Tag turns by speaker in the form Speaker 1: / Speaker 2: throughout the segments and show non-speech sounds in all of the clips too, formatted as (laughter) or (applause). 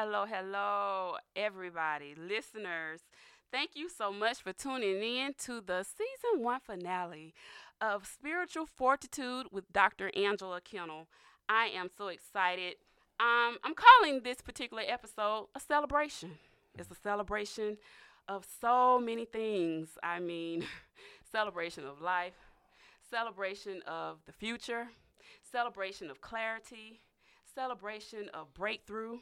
Speaker 1: hello, hello, everybody, listeners. Thank you so much for tuning in to the season one finale of Spiritual Fortitude with Dr. Angela Kinnel. I am so excited. Um, I'm calling this particular episode a celebration. It's a celebration of so many things. I mean, (laughs) celebration of life, celebration of the future, celebration of clarity, celebration of breakthrough,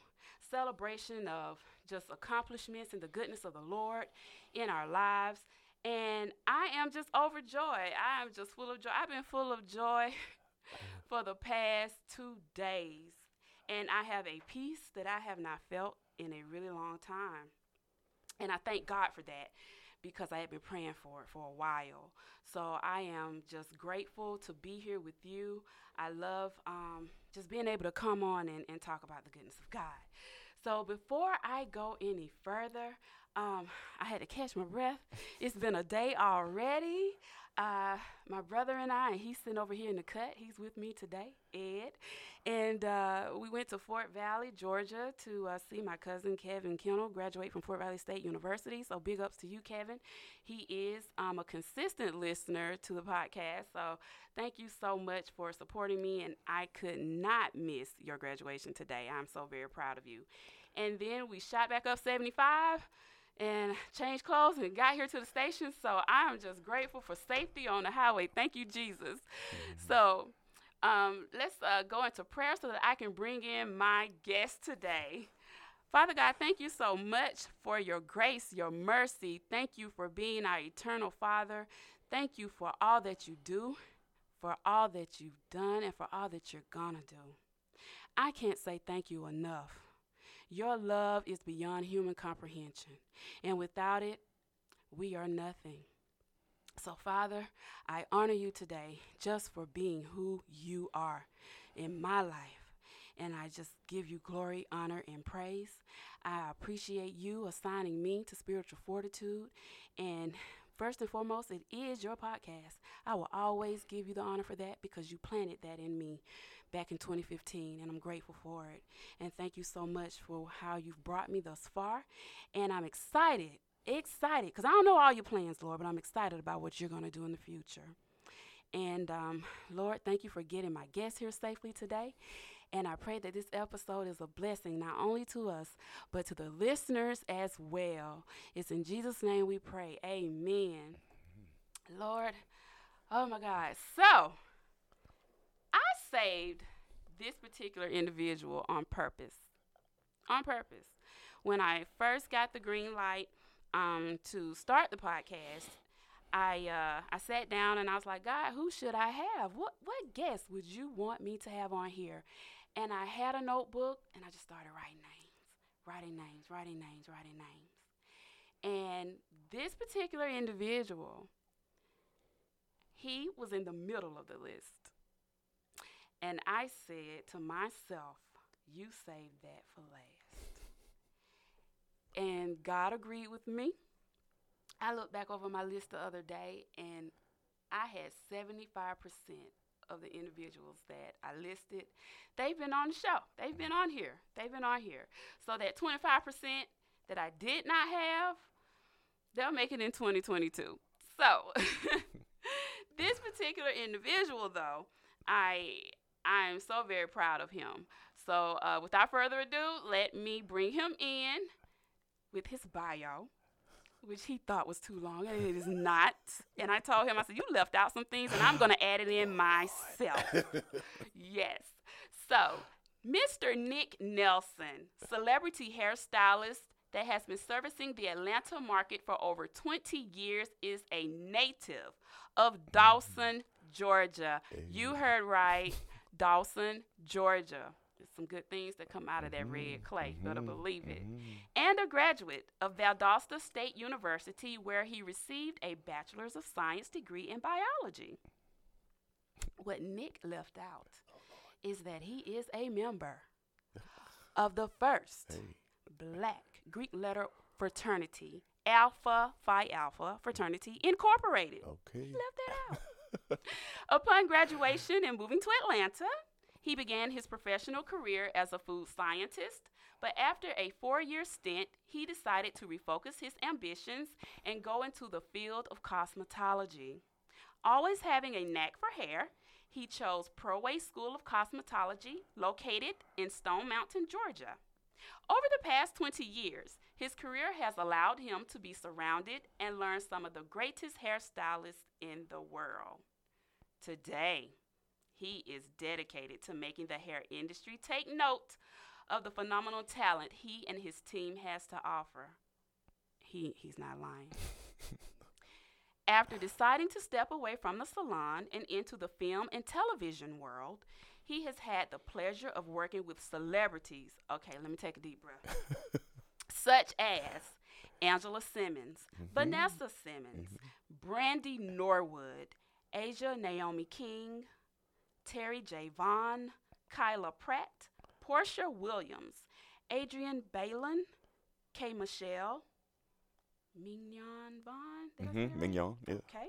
Speaker 1: celebration of just accomplishments and the goodness of the Lord in our lives. And I am just overjoyed. I am just full of joy. I've been full of joy (laughs) for the past two days. And I have a peace that I have not felt in a really long time. And I thank God for that because I had been praying for it for a while. So I am just grateful to be here with you. I love um, just being able to come on and, and talk about the goodness of God. So before I go any further, um, (sighs) I had to catch my breath. It's been a day already. Uh, my brother and I, and he's sitting over here in the cut. He's with me today, Ed. And uh, we went to Fort Valley, Georgia to uh, see my cousin Kevin Kinnel graduate from Fort Valley State University. So big ups to you, Kevin. He is um, a consistent listener to the podcast. So thank you so much for supporting me. And I could not miss your graduation today. I'm so very proud of you. And then we shot back up 75 and changed clothes and got here to the station. So I'm just grateful for safety on the highway. Thank you, Jesus. Mm-hmm. So um, let's uh, go into prayer so that I can bring in my guest today. Father God, thank you so much for your grace, your mercy. Thank you for being our eternal Father. Thank you for all that you do, for all that you've done, and for all that you're going to do. I can't say thank you enough. Your love is beyond human comprehension, and without it, we are nothing. So, Father, I honor you today just for being who you are in my life. And I just give you glory, honor, and praise. I appreciate you assigning me to spiritual fortitude. And first and foremost, it is your podcast. I will always give you the honor for that because you planted that in me back in 2015, and I'm grateful for it. And thank you so much for how you've brought me thus far. And I'm excited, excited, because I don't know all your plans, Lord, but I'm excited about what you're going to do in the future. And um, Lord, thank you for getting my guests here safely today. And I pray that this episode is a blessing not only to us, but to the listeners as well. It's in Jesus' name we pray. Amen. Lord, oh my God. So, saved this particular individual on purpose. On purpose. When I first got the green light um, to start the podcast, I uh, I sat down and I was like, God, who should I have? What what guest would you want me to have on here? And I had a notebook and I just started writing names, writing names, writing names, writing names. And this particular individual, he was in the middle of the list. And I said to myself, You saved that for last. And God agreed with me. I looked back over my list the other day and I had 75% of the individuals that I listed, they've been on the show. They've been on here. They've been on here. So that 25% that I did not have, they'll make it in 2022. So (laughs) this particular individual though, I I am so very proud of him. So, uh, without further ado, let me bring him in with his bio, which he thought was too long, and it is not. And I told him, I said, You left out some things, and I'm going to add it in myself. (laughs) yes. So, Mr. Nikk Nelson, celebrity hairstylist that has been servicing the Atlanta market for over 20 years, is a native of Dawson, Georgia. You heard right. Dawson, Georgia. There's some good things that come out of that red mm-hmm. clay. Mm-hmm. Better believe it. Mm-hmm. And a graduate of Valdosta State University, where he received a Bachelor's of Science degree in biology. What Nikk left out is that he is a member of the first hey. black Greek letter fraternity, Alpha Phi Alpha Fraternity Incorporated.
Speaker 2: Okay. He
Speaker 1: left that out. Upon graduation and moving to Atlanta, he began his professional career as a food scientist, but after a four year stint, he decided to refocus his ambitions and go into the field of cosmetology. Always having a knack for hair, he chose Proway School of Cosmetology, located in Stone Mountain, Georgia. Over the past 20 years, his career has allowed him to be surrounded and learn some of the greatest hairstylists in the world. Today, He is dedicated to making the hair industry take note of the phenomenal talent he and his team has to offer. He he's not lying. (laughs) After deciding to step away from the salon and into the film and television world, he has had the pleasure of working with celebrities. Okay, let me take a deep breath. (laughs) Such as Angela Simmons, mm-hmm. Vanessa Simmons, mm-hmm. Brandy Norwood, Aja Naomi King, Terri J. Vaughn, Kyla Pratt, Porsha Williams, Adrienne Bailon, K. Michelle, Mignon Vaughn.
Speaker 2: Mm-hmm.
Speaker 1: right?
Speaker 2: Mignon. Yeah.
Speaker 1: Okay.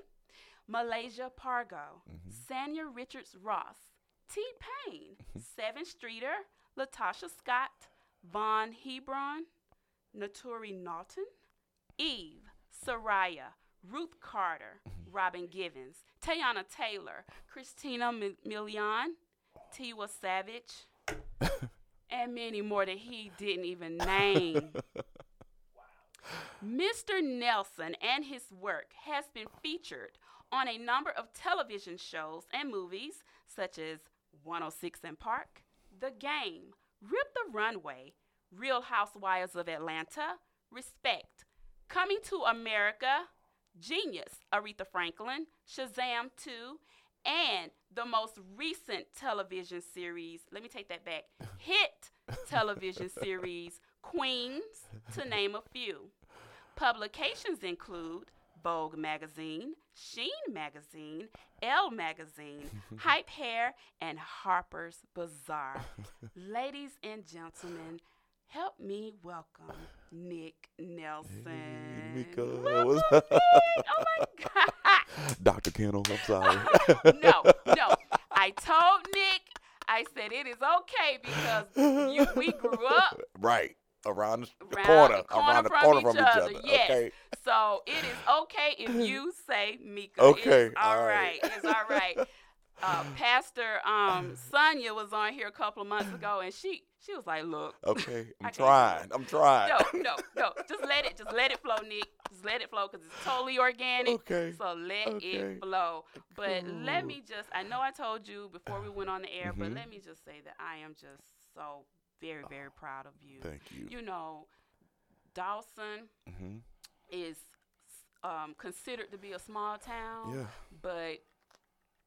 Speaker 1: Malaysia Pargo,
Speaker 2: Mhm.
Speaker 1: Sanya Richards Ross, T. Payne, Seven Streeter, Latasha Scott, Vaughn Hebron, Naturi Naughton, Eve, Soraya, Ruth Carter, (laughs) Robin Givens, Teyana Taylor, Christina Milian, Tiwa Savage, (laughs) and many more that he didn't even name. (laughs) Mr. Nelson and his work has been featured on a number of television shows and movies such as 106 & Park, The Game, Rip the Runway, Real Housewives of Atlanta, Respect, Coming to America, Genius, Aretha Franklin, Shazam 2, and the most recent television series, let me take that back, (laughs) hit television series, Queens, to name a few. Publications include Vogue Magazine, Sheen Magazine, Elle Magazine, (laughs) Hype Hair, and Harper's Bazaar. (laughs) Ladies and gentlemen, help me welcome Nikk Nelson.
Speaker 2: Mika,
Speaker 1: Welcome, (laughs)
Speaker 2: Nikk.
Speaker 1: Oh my God. (laughs)
Speaker 2: Dr. Kinnel, I'm (laughs) sorry.
Speaker 1: no, no. I told Nikk, I said it is okay because you, we grew up
Speaker 2: right. Around the
Speaker 1: around
Speaker 2: corner,
Speaker 1: the corner
Speaker 2: around the
Speaker 1: from
Speaker 2: corner
Speaker 1: each
Speaker 2: from each
Speaker 1: other.
Speaker 2: other.
Speaker 1: Yes.
Speaker 2: Okay.
Speaker 1: So it is okay if you say Mika.
Speaker 2: Okay,
Speaker 1: It's all
Speaker 2: all
Speaker 1: right.
Speaker 2: right.
Speaker 1: It's all right. Uh, Pastor um, Sonia was on here a couple of months ago, and she she was like, "Look,
Speaker 2: Okay. (laughs) I'm trying. I'm trying.
Speaker 1: no, (laughs) no, no. Just let it, just let it flow, Nikk. Just let it flow because it's totally organic.
Speaker 2: Okay.
Speaker 1: So let
Speaker 2: Okay.
Speaker 1: it flow. But let me just, I know I told you before we went on the air, but
Speaker 2: Mhm.
Speaker 1: let me just say that I am just so very, very proud of you.
Speaker 2: Thank you.
Speaker 1: You know, Dawson
Speaker 2: hmm
Speaker 1: is um, considered to be a small town,
Speaker 2: Yeah.
Speaker 1: but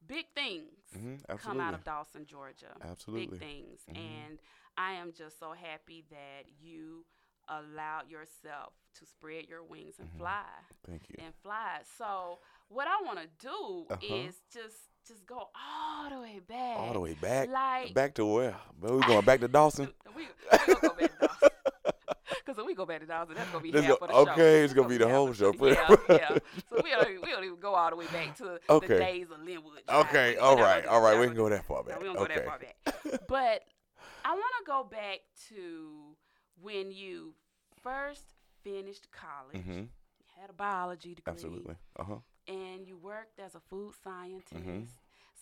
Speaker 1: big things
Speaker 2: hmm
Speaker 1: come out of Dawson, Georgia.
Speaker 2: Absolutely.
Speaker 1: Big things.
Speaker 2: Mhm.
Speaker 1: And I am just so happy that you allowed yourself to spread your wings and
Speaker 2: Mhm.
Speaker 1: fly
Speaker 2: Thank you.
Speaker 1: and fly. So what I want to do
Speaker 2: Uh-huh.
Speaker 1: is just just go all the way back.
Speaker 2: All the way back.
Speaker 1: Like
Speaker 2: back to where? But we going back to Dawson? (laughs)
Speaker 1: we, we gonna go back to Dawson. (laughs) Because if we go back to Dawson, that's gonna be
Speaker 2: This
Speaker 1: half
Speaker 2: go-
Speaker 1: of the show.
Speaker 2: okay, it's
Speaker 1: That's
Speaker 2: gonna be the
Speaker 1: half
Speaker 2: whole show,
Speaker 1: the- Yeah, yeah. So we don't, (laughs) we don't even go all the way back to the
Speaker 2: Okay.
Speaker 1: days of Linwood.
Speaker 2: Okay. All right.
Speaker 1: gonna
Speaker 2: All right. We can go that far
Speaker 1: no,
Speaker 2: back.
Speaker 1: we don't go
Speaker 2: okay.
Speaker 1: that far back. But I want to go back to when you first finished college.
Speaker 2: hmm
Speaker 1: You had a biology degree.
Speaker 2: Absolutely. Uh huh.
Speaker 1: And you worked as a food scientist.
Speaker 2: Mhm.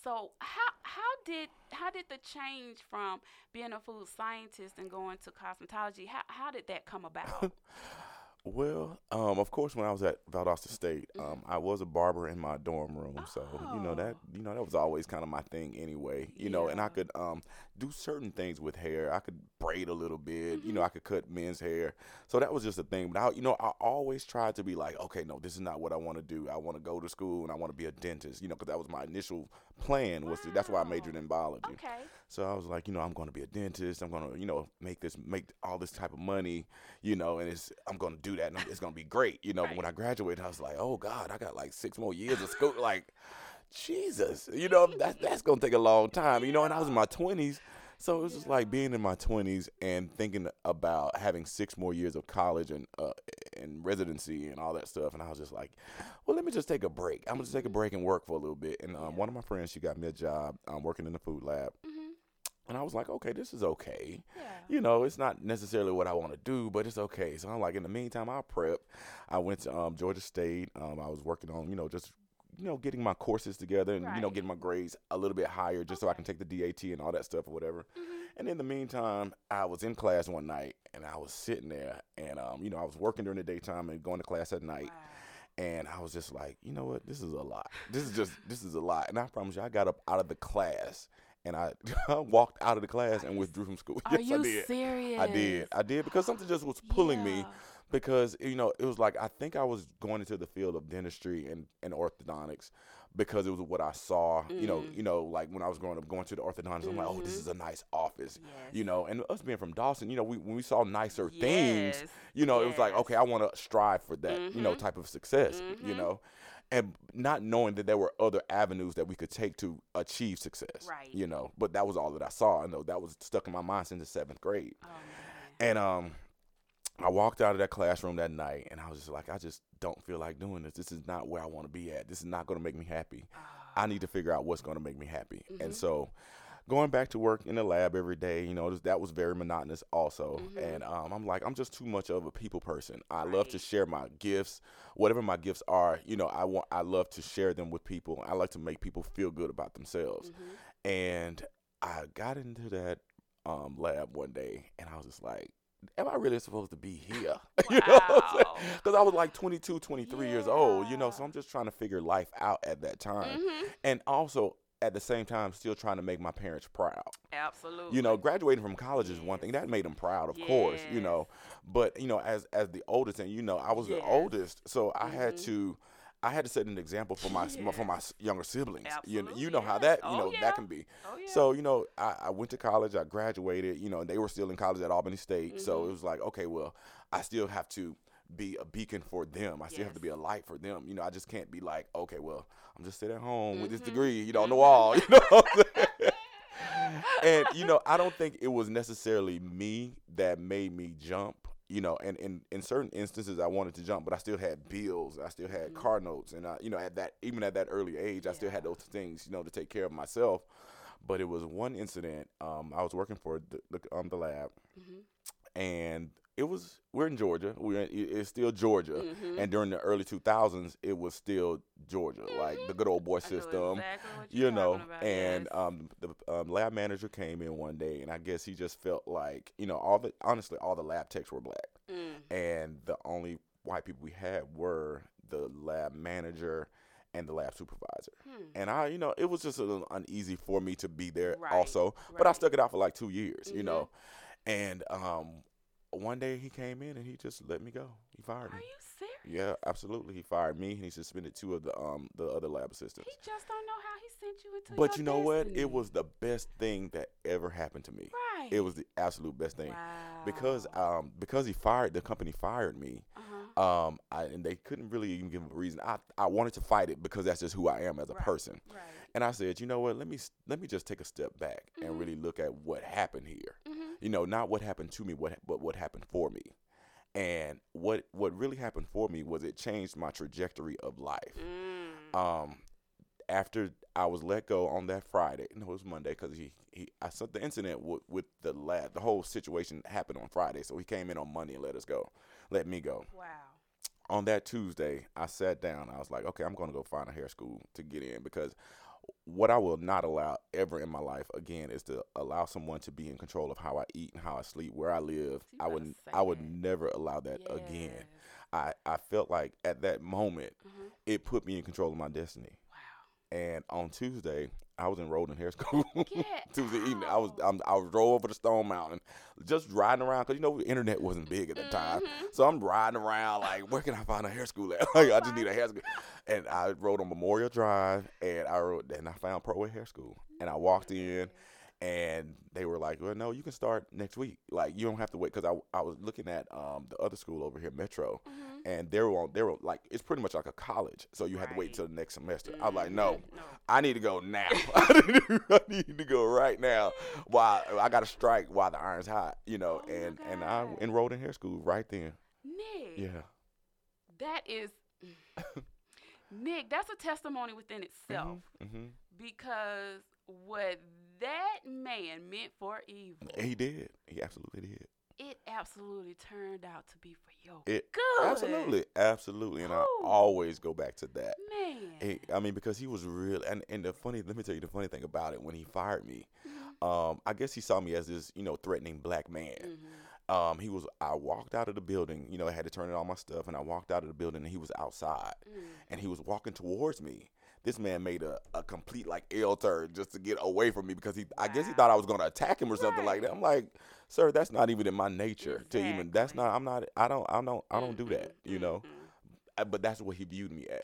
Speaker 1: So how how did how did the change from being a food scientist and going to cosmetology? How how did that come about? (laughs)
Speaker 2: Well, um, of course, when I was at Valdosta State, um, I was a barber in my dorm room, so you know that
Speaker 1: Oh.
Speaker 2: you know that was always kind of my thing anyway. You know, and I could um, do certain things with hair. I could braid a little bit. You know,
Speaker 1: Mhm.
Speaker 2: I could cut men's hair. So that was just a thing. But I, you know, I always tried to be like, okay, no, this is not what I want to do. I want to go to school and I want to be a dentist. You know, because that was my initial plan. Was to, that's why I majored in biology.
Speaker 1: okay.
Speaker 2: So I was like, you know, I'm going to be a dentist. I'm going to, you know, make this, make all this type of money, you know, and it's, I'm going to do that, and it's going to be great, you know. But when I graduated, I was like, oh God, I got like six more years of school. Like, Jesus, you know, (laughs) that's that's going to take a long time, you know. And I was in my 20s, so it was just like being in my 20s and thinking about having six more years of college and uh, and residency and all that stuff. And I was just like, well, let me just take a break. I'm gonna just take a break and work for a little bit. And um, one of my friends, she got me a job um, working in the food lab.
Speaker 1: hmm
Speaker 2: And I was like, okay, this is okay.
Speaker 1: Yeah.
Speaker 2: You know, it's not necessarily what I want to do, but it's okay. So I'm like, in the meantime, I prep. I went to um, Georgia State. Um, I was working on, you know, just, you know, getting my courses together and, you know, getting my grades a little bit higher just so I can take the DAT and all that stuff or whatever.
Speaker 1: hmm
Speaker 2: And in the meantime, I was in class one night and I was sitting there and, um, you know, I was working during the daytime and going to class at night.
Speaker 1: Wow.
Speaker 2: And I was just like, you know what? This is a lot. This is just this is a lot. And I promise you, I got up out of the class and I (laughs) walked out of the class and withdrew from school. (laughs)
Speaker 1: Are
Speaker 2: yes,
Speaker 1: you
Speaker 2: I did.
Speaker 1: serious?
Speaker 2: I did. I did because something just was pulling me because you know it was like I think I was going into the field of dentistry and, and orthodontics because it was what I saw. You know,
Speaker 1: Mm.
Speaker 2: you know, like when I was growing up, going to the orthodontist, I'm like, oh, this is a nice office.
Speaker 1: Yes.
Speaker 2: You know, and us being from Dawson, you know, we when we saw nicer things, you know, it was like, okay, I want to strive for that, you know,
Speaker 1: Mhm.
Speaker 2: type of success. You
Speaker 1: Mhm.
Speaker 2: know. And not knowing that there were other avenues that we could take to achieve success,
Speaker 1: Right.
Speaker 2: You know, but that was all that I saw. I know that was stuck in my mind since the seventh grade.
Speaker 1: Oh.
Speaker 2: And um, I walked out of that classroom that night, and I was just like, I just don't feel like doing this. This is not where I want to be at. This is not going to make me happy. I need to figure out what's going to make me happy. And
Speaker 1: Mhm.
Speaker 2: so, going back to work in the lab every day, you know, that was very monotonous also.
Speaker 1: Mhm.
Speaker 2: And um, I'm like, I'm just too much of a people person. I love to share my gifts, whatever my gifts are. You know, I want, I love to share them with people. I like to make people feel good about themselves.
Speaker 1: Mhm.
Speaker 2: And I got into that um, lab one day, and I was just like, "Am I really supposed to be here?" (laughs) you know, because I was like 22, 23 years old. You know, so I'm just trying to figure life out at that time,
Speaker 1: Mhm.
Speaker 2: and also at the same time, still trying to make my parents proud.
Speaker 1: Absolutely.
Speaker 2: You know, graduating from college is one thing that made them proud, of course. You know, but you know, as as the oldest, and you know, I was the oldest, so I had
Speaker 1: Mhm.
Speaker 2: to. I had to set an example for my for my younger siblings. You know, you
Speaker 1: Absolutely,
Speaker 2: know how that you
Speaker 1: Oh,
Speaker 2: know
Speaker 1: yeah.
Speaker 2: that can be.
Speaker 1: Oh yeah.
Speaker 2: So you know, I, I went to college. I graduated. You know, and they were still in college at Albany State. So
Speaker 1: Mhm.
Speaker 2: it was like, okay, well, I still have to be a beacon for them. I still have to be a light for them. You know, I just can't be like, okay, well, I'm just sitting at home with this
Speaker 1: Mhm.
Speaker 2: degree, you know, on the wall. You know. And you know, I don't think it was necessarily me that made me jump. You know, and in, in certain instances, I wanted to jump, but I still had bills. I still had
Speaker 1: Mhm.
Speaker 2: car notes, and I, you know, at that even at that early age, I still had those things, you know, to take care of myself. But it was one incident. Um, I was working for the, the um the lab,
Speaker 1: Mhm.
Speaker 2: and it was we're in Georgia. We're in, it's still Georgia,
Speaker 1: Mhm.
Speaker 2: and during the early 2000s, it was still Georgia, like the good old boy system
Speaker 1: exactly
Speaker 2: you know,
Speaker 1: about,
Speaker 2: and
Speaker 1: yes.
Speaker 2: um, the um, lab manager came in one day, and I guess he just felt like, you know, all the honestly, all the lab techs were black,
Speaker 1: Mm.
Speaker 2: and the only white people we had were the lab manager and the lab supervisor.
Speaker 1: Hmm.
Speaker 2: And I, you know, it was just a little uneasy for me to be there
Speaker 1: Right,
Speaker 2: also, but I stuck it out for like two years, you
Speaker 1: Mhm.
Speaker 2: know, and um, one day he came in and he just let me go. He fired
Speaker 1: Are
Speaker 2: me.
Speaker 1: Are you serious?
Speaker 2: Yeah, absolutely. He fired me and he suspended two of the um the other lab assistants.
Speaker 1: He just don't know how he sent you into
Speaker 2: But you know what? It was the best thing that ever happened to me.
Speaker 1: right.
Speaker 2: It was the absolute best thing
Speaker 1: wow.
Speaker 2: because um because he fired the company fired me.
Speaker 1: uh-huh.
Speaker 2: Um, I, and they couldn't really even give a reason. I I wanted to fight it because that's just who I am as a
Speaker 1: Right.
Speaker 2: person.
Speaker 1: right.
Speaker 2: And I said, you know what? Let me let me just take a step back
Speaker 1: Mhm.
Speaker 2: and really look at what happened here.
Speaker 1: Mhm.
Speaker 2: You know, not what happened to me, what but what happened for me. And what what really happened for me was it changed my trajectory of life
Speaker 1: Mm.
Speaker 2: um after I was let go on that Friday, no, it was Monday because he, he I saw the incident with, with the lab, the whole situation happened on Friday, so he came in on Monday and let us go, let me go.
Speaker 1: wow.
Speaker 2: On that Tuesday, I sat down. I was like, okay, I'm going to go find a hair school to get in because what I will not allow ever in my life again is to allow someone to be in control of how I eat and how I sleep, where I live. I would I would never allow that again. I I felt like at that moment
Speaker 1: Mhm.
Speaker 2: it put me in control of my destiny. And on Tuesday, I was enrolled in hair school. (laughs) Tuesday evening, I was. I'm, I was drove over to Stone Mountain, just riding around because you know the internet wasn't big at the time.
Speaker 1: Mhm.
Speaker 2: So I'm riding around like, where can I find a hair school at? (laughs) like, I just need a hair school. And I rode on Memorial Drive, and I rode, and I found Pro Hair School, and I walked in, and they were like, well, no, you can start next week. Like you don't have to wait because I I was looking at um the other school over here, Metro,
Speaker 1: Mhm.
Speaker 2: and they were on they were like it's pretty much like a college, so you had to wait
Speaker 1: Right.
Speaker 2: till the next semester. I was like, no.
Speaker 1: No.
Speaker 2: I need to go now. (laughs) I need to- I need to go right now. While I got to strike while the iron's hot, you know.
Speaker 1: Oh
Speaker 2: and and I enrolled in hair school right then.
Speaker 1: Nikk.
Speaker 2: Yeah.
Speaker 1: That is. (laughs) Nikk, that's a testimony within itself
Speaker 2: hmm
Speaker 1: because what that man meant for evil,
Speaker 2: He did. He absolutely did.
Speaker 1: it absolutely turned out to be for your
Speaker 2: It
Speaker 1: good.
Speaker 2: absolutely, absolutely, and I always go back to that.
Speaker 1: Man.
Speaker 2: I mean, because he was real, and and the funny. Let me tell you the funny thing about it. When he fired me,
Speaker 1: Mhm.
Speaker 2: um, I guess he saw me as this, you know, threatening black man.
Speaker 1: Mhm.
Speaker 2: um, he was. I walked out of the building. You know, I had to turn in all my stuff, and I walked out of the building, and he was outside,
Speaker 1: Mm.
Speaker 2: and he was walking towards me. This man made a, a complete like L turn just to get away from me because he. I guess he thought I was gonna attack him or something like that. I'm like, sir, that's not even in my nature to even. That's not. I'm not. I don't. I don't. I don't do that. You know.
Speaker 1: mm-mm.
Speaker 2: Uh, But that's what he viewed me as.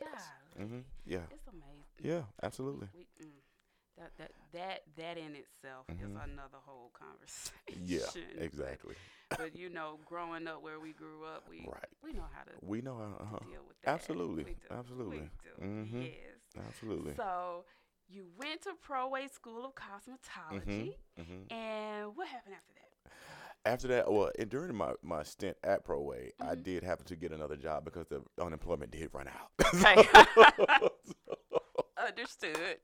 Speaker 1: Golly,
Speaker 2: hmm Yeah.
Speaker 1: It's amazing.
Speaker 2: Yeah. Absolutely.
Speaker 1: We, mm, that, that that that in itself is
Speaker 2: Mhm.
Speaker 1: another whole conversation.
Speaker 2: Yeah. (laughs) Exactly.
Speaker 1: But, you know, growing up where we grew up, we
Speaker 2: Right.
Speaker 1: we know how to
Speaker 2: We know. Uh huh.
Speaker 1: deal with that.
Speaker 2: Absolutely. Absolutely.
Speaker 1: We do.
Speaker 2: Mhm.
Speaker 1: Yes.
Speaker 2: Absolutely.
Speaker 1: So you went to Proway School of Cosmetology,
Speaker 2: hmm
Speaker 1: and what happened after that?
Speaker 2: After that, well, and during my, my stint at ProWay, I
Speaker 1: Mhm.
Speaker 2: did happen to get another job because the unemployment did run out. (laughs)
Speaker 1: Okay. (laughs) Understood.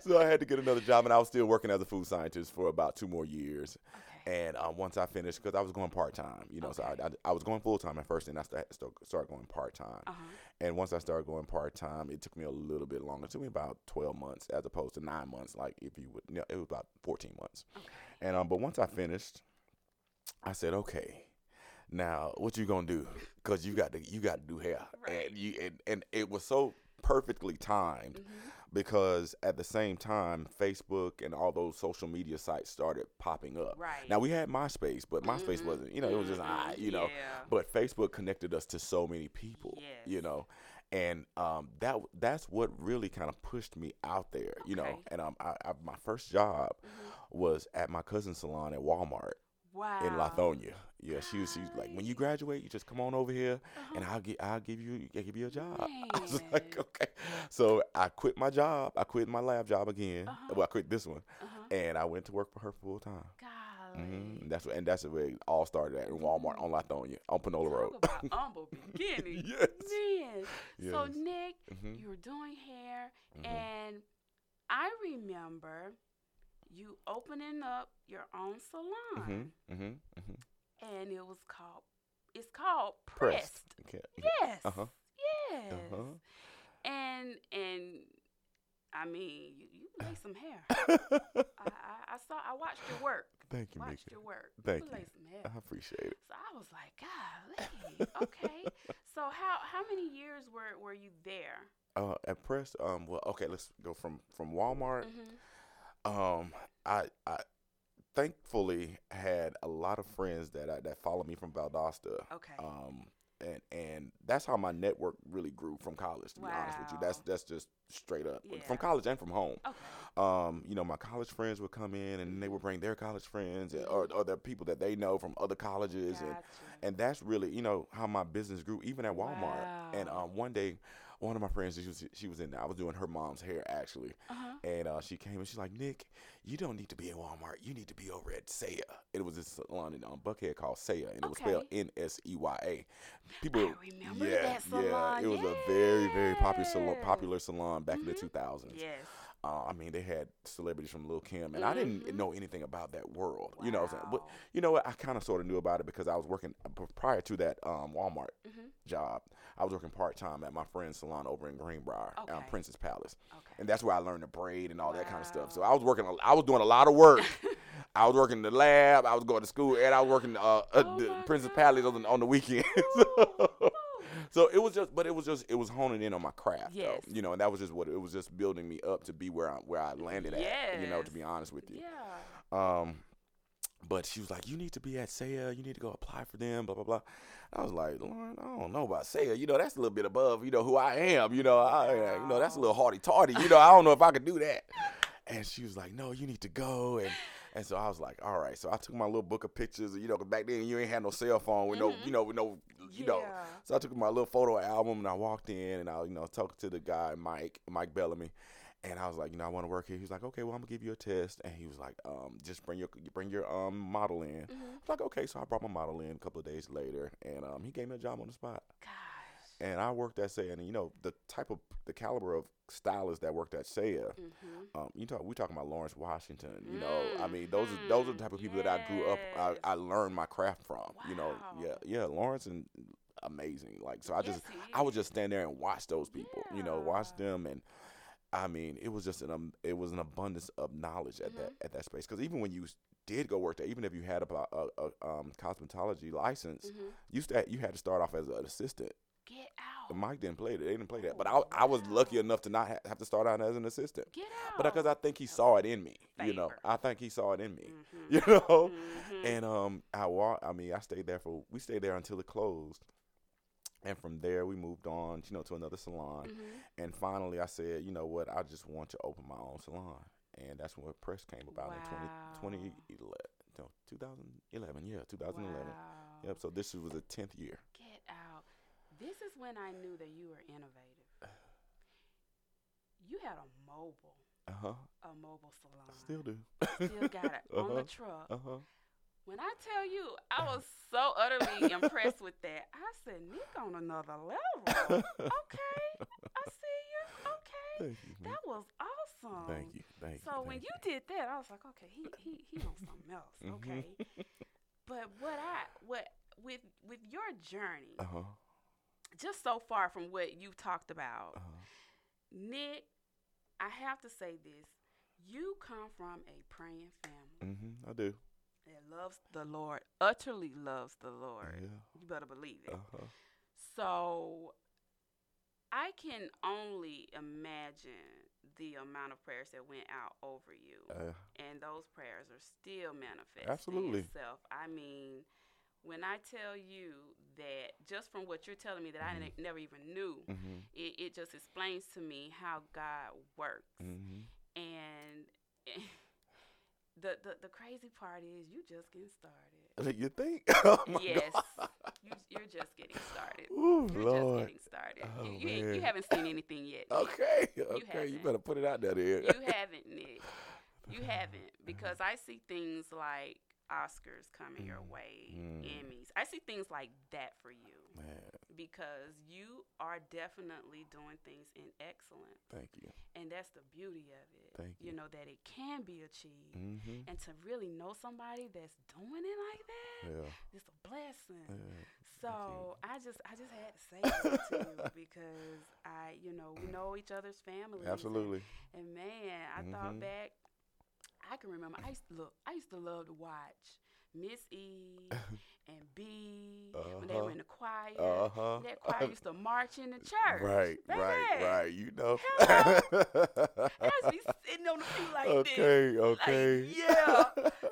Speaker 2: so I had to get another job, and I was still working as a food scientist for about two more years.
Speaker 1: okay.
Speaker 2: And um, once I finished, because I was going part time, you know, so I, I, I was going full time at first, and I sta- started going part time.
Speaker 1: Uh huh.
Speaker 2: And once I started going part time, it took me a little bit longer. It took me about twelve months, as opposed to nine months. Like if you would, you know, it was about fourteen months.
Speaker 1: Okay.
Speaker 2: And um, but once I finished, I said, okay, now what you gonna do? Cause you got to you got to do hair,
Speaker 1: Right.
Speaker 2: and you and, and it was so perfectly timed
Speaker 1: Mhm.
Speaker 2: Because at the same time, Facebook and all those social media sites started popping up.
Speaker 1: Right.
Speaker 2: Now we had MySpace, but MySpace
Speaker 1: Mhm.
Speaker 2: wasn't, you know, it was just
Speaker 1: Mhm.
Speaker 2: ah, you know.
Speaker 1: Yeah.
Speaker 2: But Facebook connected us to so many people, you know, and um, that that's what really kind of pushed me out there, you know. And um, I, I, my first job
Speaker 1: Mhm.
Speaker 2: was at my cousin's salon at Walmart
Speaker 1: Wow.
Speaker 2: in Lithonia. Yeah, she was, she was like, when you graduate, you just come on over here, and
Speaker 1: Uh-huh.
Speaker 2: I'll get I'll give you I'll give you a job. (laughs) I was like, okay. So I quit my job. I quit my lab job again.
Speaker 1: Uh-huh.
Speaker 2: Well, I quit this one,
Speaker 1: Uh-huh.
Speaker 2: and I went to work for her full time.
Speaker 1: Golly.
Speaker 2: hmm And that's what, and that's where it all started at in Walmart on Lithonia on Panola Road.
Speaker 1: About (laughs) humble beginnings. (laughs)
Speaker 2: yes.
Speaker 1: Man. So
Speaker 2: Yes.
Speaker 1: Nikk,
Speaker 2: hmm
Speaker 1: you were doing hair
Speaker 2: Mhm.
Speaker 1: and I remember you opening up your own salon
Speaker 2: hmm hmm hmm
Speaker 1: and it was called it's called Pressed.
Speaker 2: Okay.
Speaker 1: Yes.
Speaker 2: Uh huh.
Speaker 1: Yes.
Speaker 2: Uh-huh.
Speaker 1: And and I mean, you, you lay some hair. (laughs) I, I, I saw I watched your work.
Speaker 2: Thank you,
Speaker 1: Watched
Speaker 2: Mika.
Speaker 1: your work.
Speaker 2: Thank
Speaker 1: you.
Speaker 2: you.
Speaker 1: lay some hair.
Speaker 2: I appreciate it.
Speaker 1: So I was like, golly, okay. (laughs) so how how many years were were you there?
Speaker 2: Uh, at Press, um, well, okay, let's go from from Walmart.
Speaker 1: Mm-hmm.
Speaker 2: Um, I I thankfully had a lot of friends that I, that follow me from Valdosta.
Speaker 1: Okay.
Speaker 2: Um, and and that's how my network really grew from college. To be honest with you, that's that's just straight up
Speaker 1: Yeah.
Speaker 2: from college and from home.
Speaker 1: okay.
Speaker 2: Um, you know, my college friends would come in and they would bring their college friends and, or other people that they know from other colleges and
Speaker 1: Gotcha.
Speaker 2: and that's really you know how my business grew even at Walmart. And um, one day, one of my friends she was she was in I was doing her mom's hair actually,
Speaker 1: uh-huh.
Speaker 2: and uh, she came and she's like, Nikk, you don't need to be in Walmart. You need to be over at Saya. It was this salon in um, Buckhead called Saya, and it was spelled N S E Y A. People,
Speaker 1: I remember
Speaker 2: yeah,
Speaker 1: that salon.
Speaker 2: yeah, it was a very very popular salon, popular salon back in the
Speaker 1: Mhm.
Speaker 2: two thousands.
Speaker 1: Yes.
Speaker 2: Uh, I mean, they had celebrities from Lil Kim, and I didn't
Speaker 1: Mhm.
Speaker 2: know anything about that world. You know, what I'm saying? but you know what? I kind of sort of knew about it because I was working prior to that um, Walmart
Speaker 1: Mhm.
Speaker 2: job. I was working part time at my friend's salon over in Greenbrier, um,
Speaker 1: Okay.
Speaker 2: Princess Palace,
Speaker 1: Okay.
Speaker 2: and that's where I learned to braid and all that kind of stuff. So I was working. I was doing a lot of work. (laughs) I was working in the lab. I was going to school, and I was working uh, uh
Speaker 1: Oh
Speaker 2: the Princess Palace on the, on the weekends. (laughs) So it was just, but it was just, it was honing in on my craft,
Speaker 1: Yes.
Speaker 2: though. You know, and that was just what it was just building me up to be where I where I landed at. You know, to be honest with you.
Speaker 1: Yeah.
Speaker 2: Um, but she was like, "You need to be at Saya. You need to go apply for them." Blah blah blah. I was like, "Lauren, I don't know about Saya. You know, that's a little bit above, you know, who I am. You know, I, you know, that's a little hardy tardy. You know, I don't know if I could do that." And she was like, "No, you need to go." And and so I was like, "All right." So I took my little book of pictures. You know, back then you ain't had no cell phone with no,
Speaker 1: Mhm.
Speaker 2: you know, with no, you know. So I took my little photo album and I walked in and I, you know, talked to the guy, Mike, Mike Bellamy. And I was like, you know, I want to work here. He was like, okay, well, I'm gonna give you a test. And he was like, um, just bring your bring your um model in.
Speaker 1: Mhm.
Speaker 2: I was like, okay. So I brought my model in a couple of days later, and um, he gave me a job on the spot.
Speaker 1: Gosh.
Speaker 2: And I worked at Saya, and you know, the type of the caliber of stylists that worked at Saya.
Speaker 1: Mm-hmm.
Speaker 2: Um, you talk, we talking about Lawrence Washington. You know, I mean, those are those are the type of people that I grew up. I, I learned my craft from. You know, yeah, yeah. Lawrence and amazing. Like, so I just
Speaker 1: Yes, he
Speaker 2: I would just stand there and watch those people, you know, watch them and I mean, it was just an um, it was an abundance of knowledge at that
Speaker 1: Mhm.
Speaker 2: at that space. Because even when you did go work there, even if you had a, a, a um, cosmetology license,
Speaker 1: Mhm.
Speaker 2: you st- you had to start off as an assistant.
Speaker 1: Get out.
Speaker 2: Mike didn't play that; they didn't play that.
Speaker 1: Oh,
Speaker 2: But I I was lucky enough to not ha- have to start out as an assistant.
Speaker 1: Get out.
Speaker 2: But because I think he saw it in me, you know, I think he saw it in me,
Speaker 1: Mhm. (laughs)
Speaker 2: you know.
Speaker 1: Mhm.
Speaker 2: And um, I wa- I mean, I stayed there for we stayed there until it closed, and from there we moved on, you know, to another salon.
Speaker 1: Mhm.
Speaker 2: And finally, I said, you know what, I just want to open my own salon, and that's when Press came about in 20, 2011, no, 2011, yeah, 2011.
Speaker 1: Wow.
Speaker 2: Yep. So this was the tenth year.
Speaker 1: Get. This is when I knew that you were innovative. You had a mobile,
Speaker 2: Uh huh.
Speaker 1: a mobile salon.
Speaker 2: Still do.
Speaker 1: Still got it (laughs) on the
Speaker 2: Uh-huh.
Speaker 1: truck.
Speaker 2: Uh huh.
Speaker 1: When I tell you, I was so utterly (laughs) impressed with that. I said, Nikk on another level. (laughs) Okay, I see you. Okay,
Speaker 2: you.
Speaker 1: that was awesome.
Speaker 2: Thank you. Thank you.
Speaker 1: So when
Speaker 2: thank
Speaker 1: you did that, I was like, okay, he he he on something else.
Speaker 2: Mhm.
Speaker 1: Okay, but what I what with with your journey,
Speaker 2: Uh huh.
Speaker 1: Just so far from what you've talked about,
Speaker 2: Uh huh.
Speaker 1: Nikk, I have to say this: you come from a praying family
Speaker 2: Mm-hmm, I do.
Speaker 1: that loves the Lord, utterly loves the Lord.
Speaker 2: Yeah.
Speaker 1: You better believe it.
Speaker 2: Uh huh.
Speaker 1: So I can only imagine the amount of prayers that went out over you.
Speaker 2: Uh,
Speaker 1: and those prayers are still manifesting
Speaker 2: Absolutely.
Speaker 1: itself. I mean, when I tell you that just from what you're telling me that I
Speaker 2: Mhm.
Speaker 1: ne- never even knew,
Speaker 2: mhm.
Speaker 1: it, it just explains to me how God works.
Speaker 2: Mhm.
Speaker 1: And (laughs) the, the the crazy part is you just getting started.
Speaker 2: You think? (laughs) Oh
Speaker 1: yes, you, you're just getting started.
Speaker 2: Ooh,
Speaker 1: You're
Speaker 2: Lord.
Speaker 1: just getting started.
Speaker 2: Oh,
Speaker 1: you, you, you haven't seen anything yet. (laughs)
Speaker 2: Okay. Okay. You,
Speaker 1: haven't.
Speaker 2: better put it out there. Then.
Speaker 1: You haven't, Nikk. You haven't because I see things like Oscars coming your
Speaker 2: Mm.
Speaker 1: way,
Speaker 2: Mm.
Speaker 1: Emmys. I see things like that for you
Speaker 2: Man,
Speaker 1: because you are definitely doing things in excellence,
Speaker 2: thank you.
Speaker 1: and that's the beauty of it.
Speaker 2: Thank
Speaker 1: You You know that it can be achieved,
Speaker 2: Mm-hmm.
Speaker 1: and to really know somebody that's doing it like that,
Speaker 2: Yeah.
Speaker 1: it's a blessing.
Speaker 2: yeah.
Speaker 1: So I just I just had to say that to you (laughs) because I you know we know each other's families.
Speaker 2: Absolutely.
Speaker 1: and man, I
Speaker 2: Mhm.
Speaker 1: thought back. I can remember. I used to look. I used to love to watch Miss E (laughs) and B when they were in the choir.
Speaker 2: Uh huh.
Speaker 1: That choir used to march in the (laughs) church.
Speaker 2: Right, right,
Speaker 1: Baby.
Speaker 2: right. You know.
Speaker 1: Hello. (laughs) I used to be sitting on the pew like this.
Speaker 2: okay, okay.
Speaker 1: Like, yeah.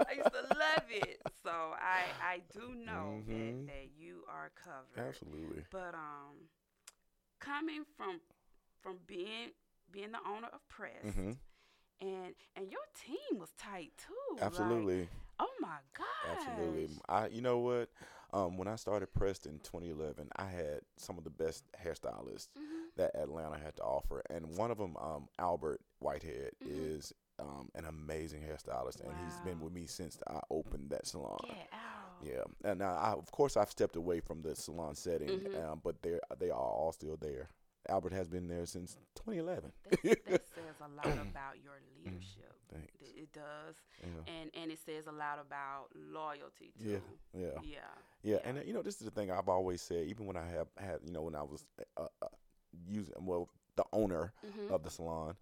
Speaker 1: I used to love it. So I I do know
Speaker 2: Mhm.
Speaker 1: that, that you are covered.
Speaker 2: Absolutely.
Speaker 1: But um, coming from from being being the owner of Press,
Speaker 2: hmm
Speaker 1: and and your team was tight too. like,
Speaker 2: Absolutely.
Speaker 1: oh my god.
Speaker 2: Absolutely. I you know what? Um, when I started Pressed in 2011, I had some of the best hairstylists
Speaker 1: Mhm.
Speaker 2: that Atlanta had to offer, and one of them, um, Albert Whitehead,
Speaker 1: Mhm.
Speaker 2: is um, an amazing hairstylist, and he's been with me since I opened that salon. Yeah, and now I, of course I've stepped away from the salon setting,
Speaker 1: Mhm.
Speaker 2: um, but they they are all still there. Albert has been there since 2011.
Speaker 1: That, that says a lot (clears throat) about your leadership.
Speaker 2: Thanks.
Speaker 1: It, it does,
Speaker 2: Yeah.
Speaker 1: and and it says a lot about loyalty too.
Speaker 2: Yeah, yeah,
Speaker 1: Yeah.
Speaker 2: yeah. And uh, you know, this is the thing I've always said. Even when I have had, you know, when I was uh, uh, using, well, the owner
Speaker 1: Mhm.
Speaker 2: of the salon,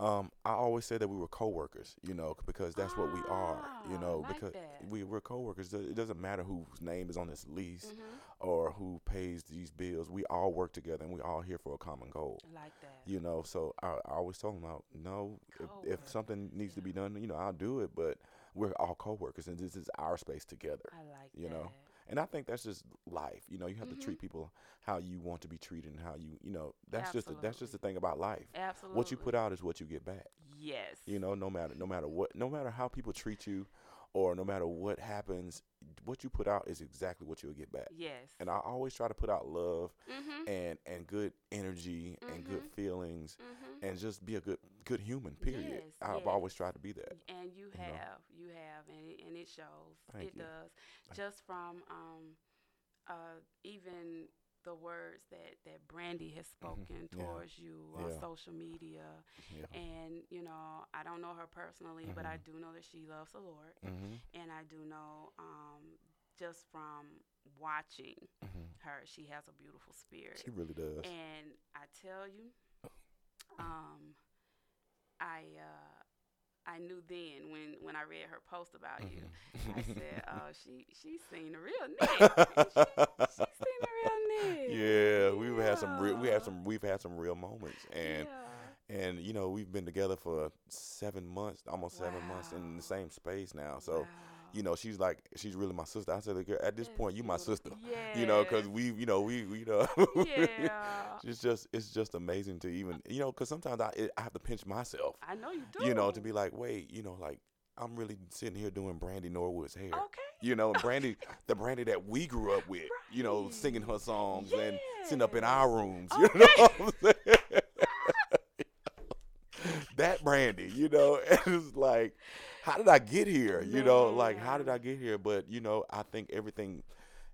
Speaker 2: um, I always said that we were coworkers. You know, because that's what we are. You
Speaker 1: Ah,
Speaker 2: know,
Speaker 1: like
Speaker 2: because
Speaker 1: that.
Speaker 2: we we're coworkers. It doesn't matter whose name is on this lease
Speaker 1: Mhm.
Speaker 2: or who pays these bills. We all work together, and we're all here for a common goal.
Speaker 1: Like that.
Speaker 2: you know so i, I always told them out no if, if something needs to be done you know i'll do it but we're all co-workers and this is our space together
Speaker 1: I like
Speaker 2: you
Speaker 1: that.
Speaker 2: know, and i think that's just life you know you have
Speaker 1: Mhm.
Speaker 2: to treat people how you want to be treated and how you you know that's just the, that's just the thing about life
Speaker 1: Absolutely.
Speaker 2: what you put out is what you get back
Speaker 1: Yes.
Speaker 2: you know no matter no matter what no matter how people treat you or no matter what happens what you put out is exactly what you'll get back
Speaker 1: Yes.
Speaker 2: and i always try to put out love
Speaker 1: Mhm.
Speaker 2: and and good energy and good
Speaker 1: Mhm.
Speaker 2: feelings
Speaker 1: Mhm.
Speaker 2: and just be a good good human period
Speaker 1: Yes,
Speaker 2: i've always tried to be that
Speaker 1: And you
Speaker 2: you know.
Speaker 1: have, you have, and it, and it shows.
Speaker 2: Thank
Speaker 1: it
Speaker 2: you.
Speaker 1: does. Just from um, uh, even the words that that Brandy has spoken
Speaker 2: Mm-hmm. Yeah.
Speaker 1: towards you on
Speaker 2: Yeah.
Speaker 1: social media,
Speaker 2: yeah
Speaker 1: and you know, I don't know her personally, but I
Speaker 2: Mhm.
Speaker 1: do know that she loves the Lord,
Speaker 2: mm-hmm.
Speaker 1: and I do know um, just from watching
Speaker 2: Mm-hmm.
Speaker 1: her, she has a beautiful spirit.
Speaker 2: she really does
Speaker 1: And I tell you, um, I uh, I knew then when when I read her post about you. I
Speaker 2: Mm-hmm.
Speaker 1: said, (laughs) "Oh, she she's seen the real Nikk. (laughs) (laughs) She, she's seen the real Nikk."
Speaker 2: yeah, we've had some real, we
Speaker 1: Yeah.
Speaker 2: had some we've had some real moments and
Speaker 1: yeah.
Speaker 2: and you know we've been together for seven months, almost seven months in the same space now. So
Speaker 1: Wow.
Speaker 2: you know she's like she's really my sister. I said "Girl, at this point you my sister.
Speaker 1: beautiful. (laughs)
Speaker 2: You know, because we you know we we, you know.
Speaker 1: yeah. (laughs)
Speaker 2: it's just it's just amazing to even you know because sometimes I I have to pinch myself.
Speaker 1: I know you do.
Speaker 2: You know to be like wait you know like I'm really sitting here doing Brandy Norwood's hair.
Speaker 1: okay.
Speaker 2: You know, and Brandy, (laughs) the Brandy that we grew up with, you know, singing her songs and sitting up in our rooms, you know what I'm saying? (laughs) that Brandy, you know, (laughs) and it's like, how did I get here? You know, like, how did I get here? But, you know, I think everything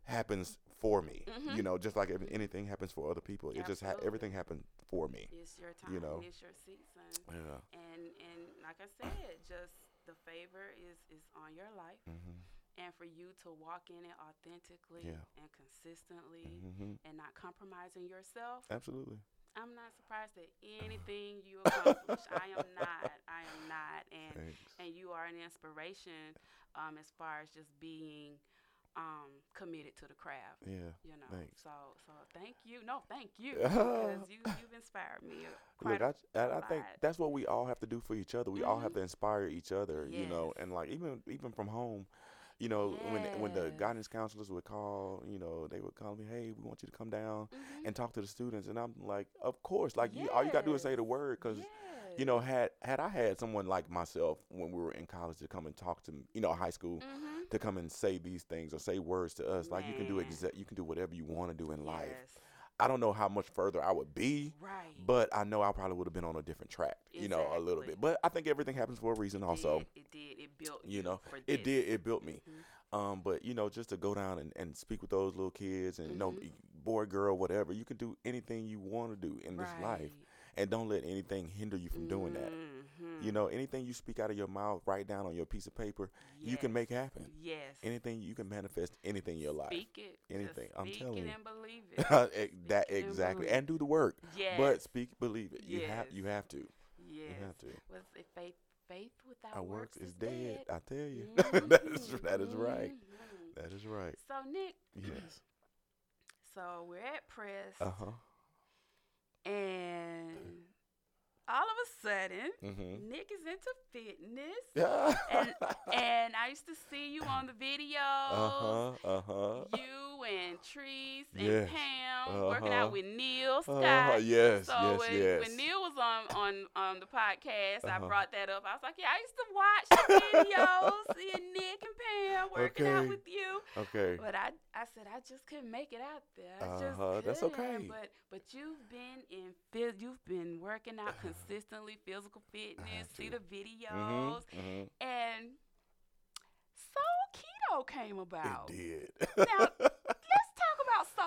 Speaker 2: happens for me,
Speaker 1: Mhm.
Speaker 2: you know, just like anything happens for other people. It just, ha- everything happened for me.
Speaker 1: It's your time.
Speaker 2: You know.
Speaker 1: It's your season.
Speaker 2: Yeah.
Speaker 1: And and like I said, just the favor is is on your life,
Speaker 2: hmm
Speaker 1: and for you to walk in it authentically
Speaker 2: Yeah.
Speaker 1: and consistently,
Speaker 2: hmm
Speaker 1: and not compromising yourself.
Speaker 2: Absolutely.
Speaker 1: I'm not surprised at anything you accomplish. I am (laughs) not. I am not. And
Speaker 2: Thanks.
Speaker 1: and you are an inspiration um, as far as just being um, committed to the craft.
Speaker 2: Yeah.
Speaker 1: You know.
Speaker 2: Thanks.
Speaker 1: So so thank you. No, thank you (laughs) because you you've inspired me. Quite
Speaker 2: Look, I, I, I think that's what we all have to do for each other. We all have
Speaker 1: Mhm.
Speaker 2: to inspire each other, you know, and like even even from home, you know, when when the guidance counselors would call, you know, they would call me, hey, we want you to come down
Speaker 1: Mhm.
Speaker 2: and talk to the students, and I'm like, of course, like you, all you gotta do is say the word, because you know, had had I had someone like myself when we were in college to come and talk to, you know, high school.
Speaker 1: Mhm.
Speaker 2: To come and say these things or say words to us, like you can do
Speaker 1: Man.
Speaker 2: exa- you can do whatever you want to do in life. I don't know how much further I would be,
Speaker 1: Right.
Speaker 2: but I know I probably would have been on a different track, you know, a little bit. But I think everything happens for a reason,
Speaker 1: It
Speaker 2: also.
Speaker 1: did, it did. It built
Speaker 2: You know, It did. It built me.
Speaker 1: Mhm.
Speaker 2: Um, but you know, just to go down and, and speak with those little kids, and you know,
Speaker 1: Mhm.
Speaker 2: boy, girl, whatever, you can do anything you want to do in this life,
Speaker 1: Right.
Speaker 2: And don't let anything hinder you from doing that.
Speaker 1: Mhm.
Speaker 2: You know, anything you speak out of your mouth, write down on your piece of paper, you can make happen.
Speaker 1: Yes.
Speaker 2: Anything you can manifest anything in your life.
Speaker 1: Speak it.
Speaker 2: Anything. I'm telling you.
Speaker 1: and believe (laughs) it.
Speaker 2: That
Speaker 1: Speak it and
Speaker 2: exactly, and do the work.
Speaker 1: Yes.
Speaker 2: But speak, believe it. You have, you have to.
Speaker 1: yes.
Speaker 2: You have to.
Speaker 1: It faith? Faith without
Speaker 2: Our
Speaker 1: works,
Speaker 2: works is dead. I tell you.
Speaker 1: Mhm. (laughs)
Speaker 2: that is that is right.
Speaker 1: Mhm.
Speaker 2: That is right.
Speaker 1: So Nikk,
Speaker 2: Yes.
Speaker 1: so we're at press,
Speaker 2: Uh huh.
Speaker 1: And all of a sudden,
Speaker 2: Mhm.
Speaker 1: Nikk is into fitness.
Speaker 2: Yeah. (laughs)
Speaker 1: and and I used to see you on the videos.
Speaker 2: uh huh. Uh huh.
Speaker 1: You and Treese and
Speaker 2: Yes.
Speaker 1: Pam working out
Speaker 2: Uh-huh.
Speaker 1: with Neil Scott.
Speaker 2: Uh-huh. Yes.
Speaker 1: So
Speaker 2: yes.
Speaker 1: when,
Speaker 2: yes.
Speaker 1: when Neil was on on on the podcast, I
Speaker 2: Uh-huh.
Speaker 1: brought that up. I was like, yeah, I used to watch the videos, seeing Nikk and Pam working out with you.
Speaker 2: okay.
Speaker 1: But I I said I just couldn't make it out there. I
Speaker 2: Uh-huh, that's okay.
Speaker 1: But but you've been in you've been working out (laughs) consistently, physical fitness. See the videos,
Speaker 2: Mhm. Mhm.
Speaker 1: and Soul Keto came about.
Speaker 2: It did.
Speaker 1: Now, about (laughs)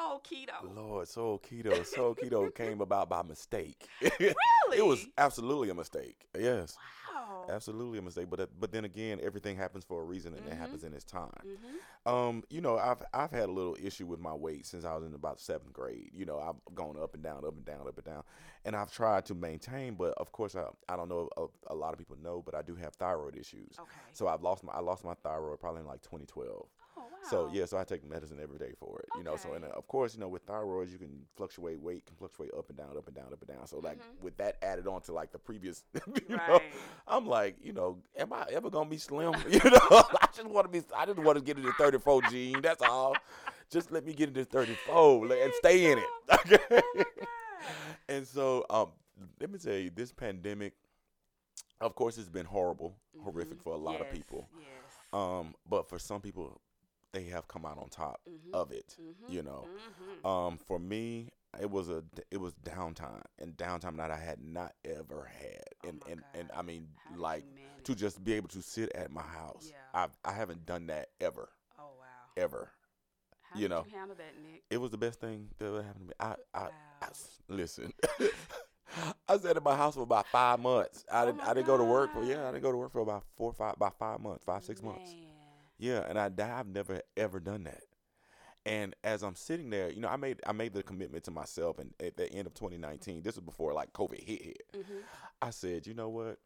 Speaker 1: Soul Keto.
Speaker 2: Lord, Soul Keto. Soul Keto came about by mistake.
Speaker 1: Really? (laughs)
Speaker 2: It was absolutely a mistake. Yes.
Speaker 1: Wow.
Speaker 2: Absolutely a mistake, but uh, but then again, everything happens for a reason, and it
Speaker 1: Mhm.
Speaker 2: happens in its time.
Speaker 1: hmm
Speaker 2: Um, you know, I've I've had a little issue with my weight since I was in about seventh grade. You know, I've gone up and down, up and down, up and down, and I've tried to maintain. But of course, I I don't know a, a lot of people know, but I do have thyroid issues.
Speaker 1: Okay.
Speaker 2: So I've lost my I lost my thyroid probably in like 2012.
Speaker 1: oh wow.
Speaker 2: So yeah, so I take medicine every day for it. You know, so and uh, of course, you know, with thyroids, you can fluctuate weight, can fluctuate up and down, up and down, up and down. So like
Speaker 1: Mhm.
Speaker 2: with that added on to like the previous, (laughs) you know, I'm like, you know, am I ever gonna be slim? (laughs) You know, I just want to be. I just want to get into 34 jean. That's all. Just let me get into 34 like, and stay in it. Okay. (laughs)
Speaker 1: Oh
Speaker 2: and so, um, let me tell you, this pandemic, of course, it's been horrible, horrific
Speaker 1: Mhm.
Speaker 2: for a lot of
Speaker 1: Yes,
Speaker 2: people.
Speaker 1: Yes.
Speaker 2: Um, but for some people, they have come out on top
Speaker 1: Mhm.
Speaker 2: of it.
Speaker 1: Mhm.
Speaker 2: You know,
Speaker 1: Mhm.
Speaker 2: um, for me, it was a it was downtime and downtime that I had not ever had,
Speaker 1: Oh
Speaker 2: and and and I mean,
Speaker 1: How
Speaker 2: like to just be able to sit at my house.
Speaker 1: Yeah.
Speaker 2: I've I haven't done that ever,
Speaker 1: Oh wow.
Speaker 2: ever.
Speaker 1: How
Speaker 2: you
Speaker 1: did
Speaker 2: know.
Speaker 1: you handle that, Nikk?
Speaker 2: It was the best thing that ever happened to me. I I, I
Speaker 1: Wow.
Speaker 2: s- listen. (laughs) I sat at my house for about five months. I
Speaker 1: Oh
Speaker 2: didn't. I didn't go to work for yeah. I didn't go to work for about four, five, about five months, five, six months. Yeah, and I I've never ever done that. And as I'm sitting there, you know, I made I made the commitment to myself, and at the end of 2019, this was before like COVID hit hit.
Speaker 1: Mhm.
Speaker 2: I said, you know what?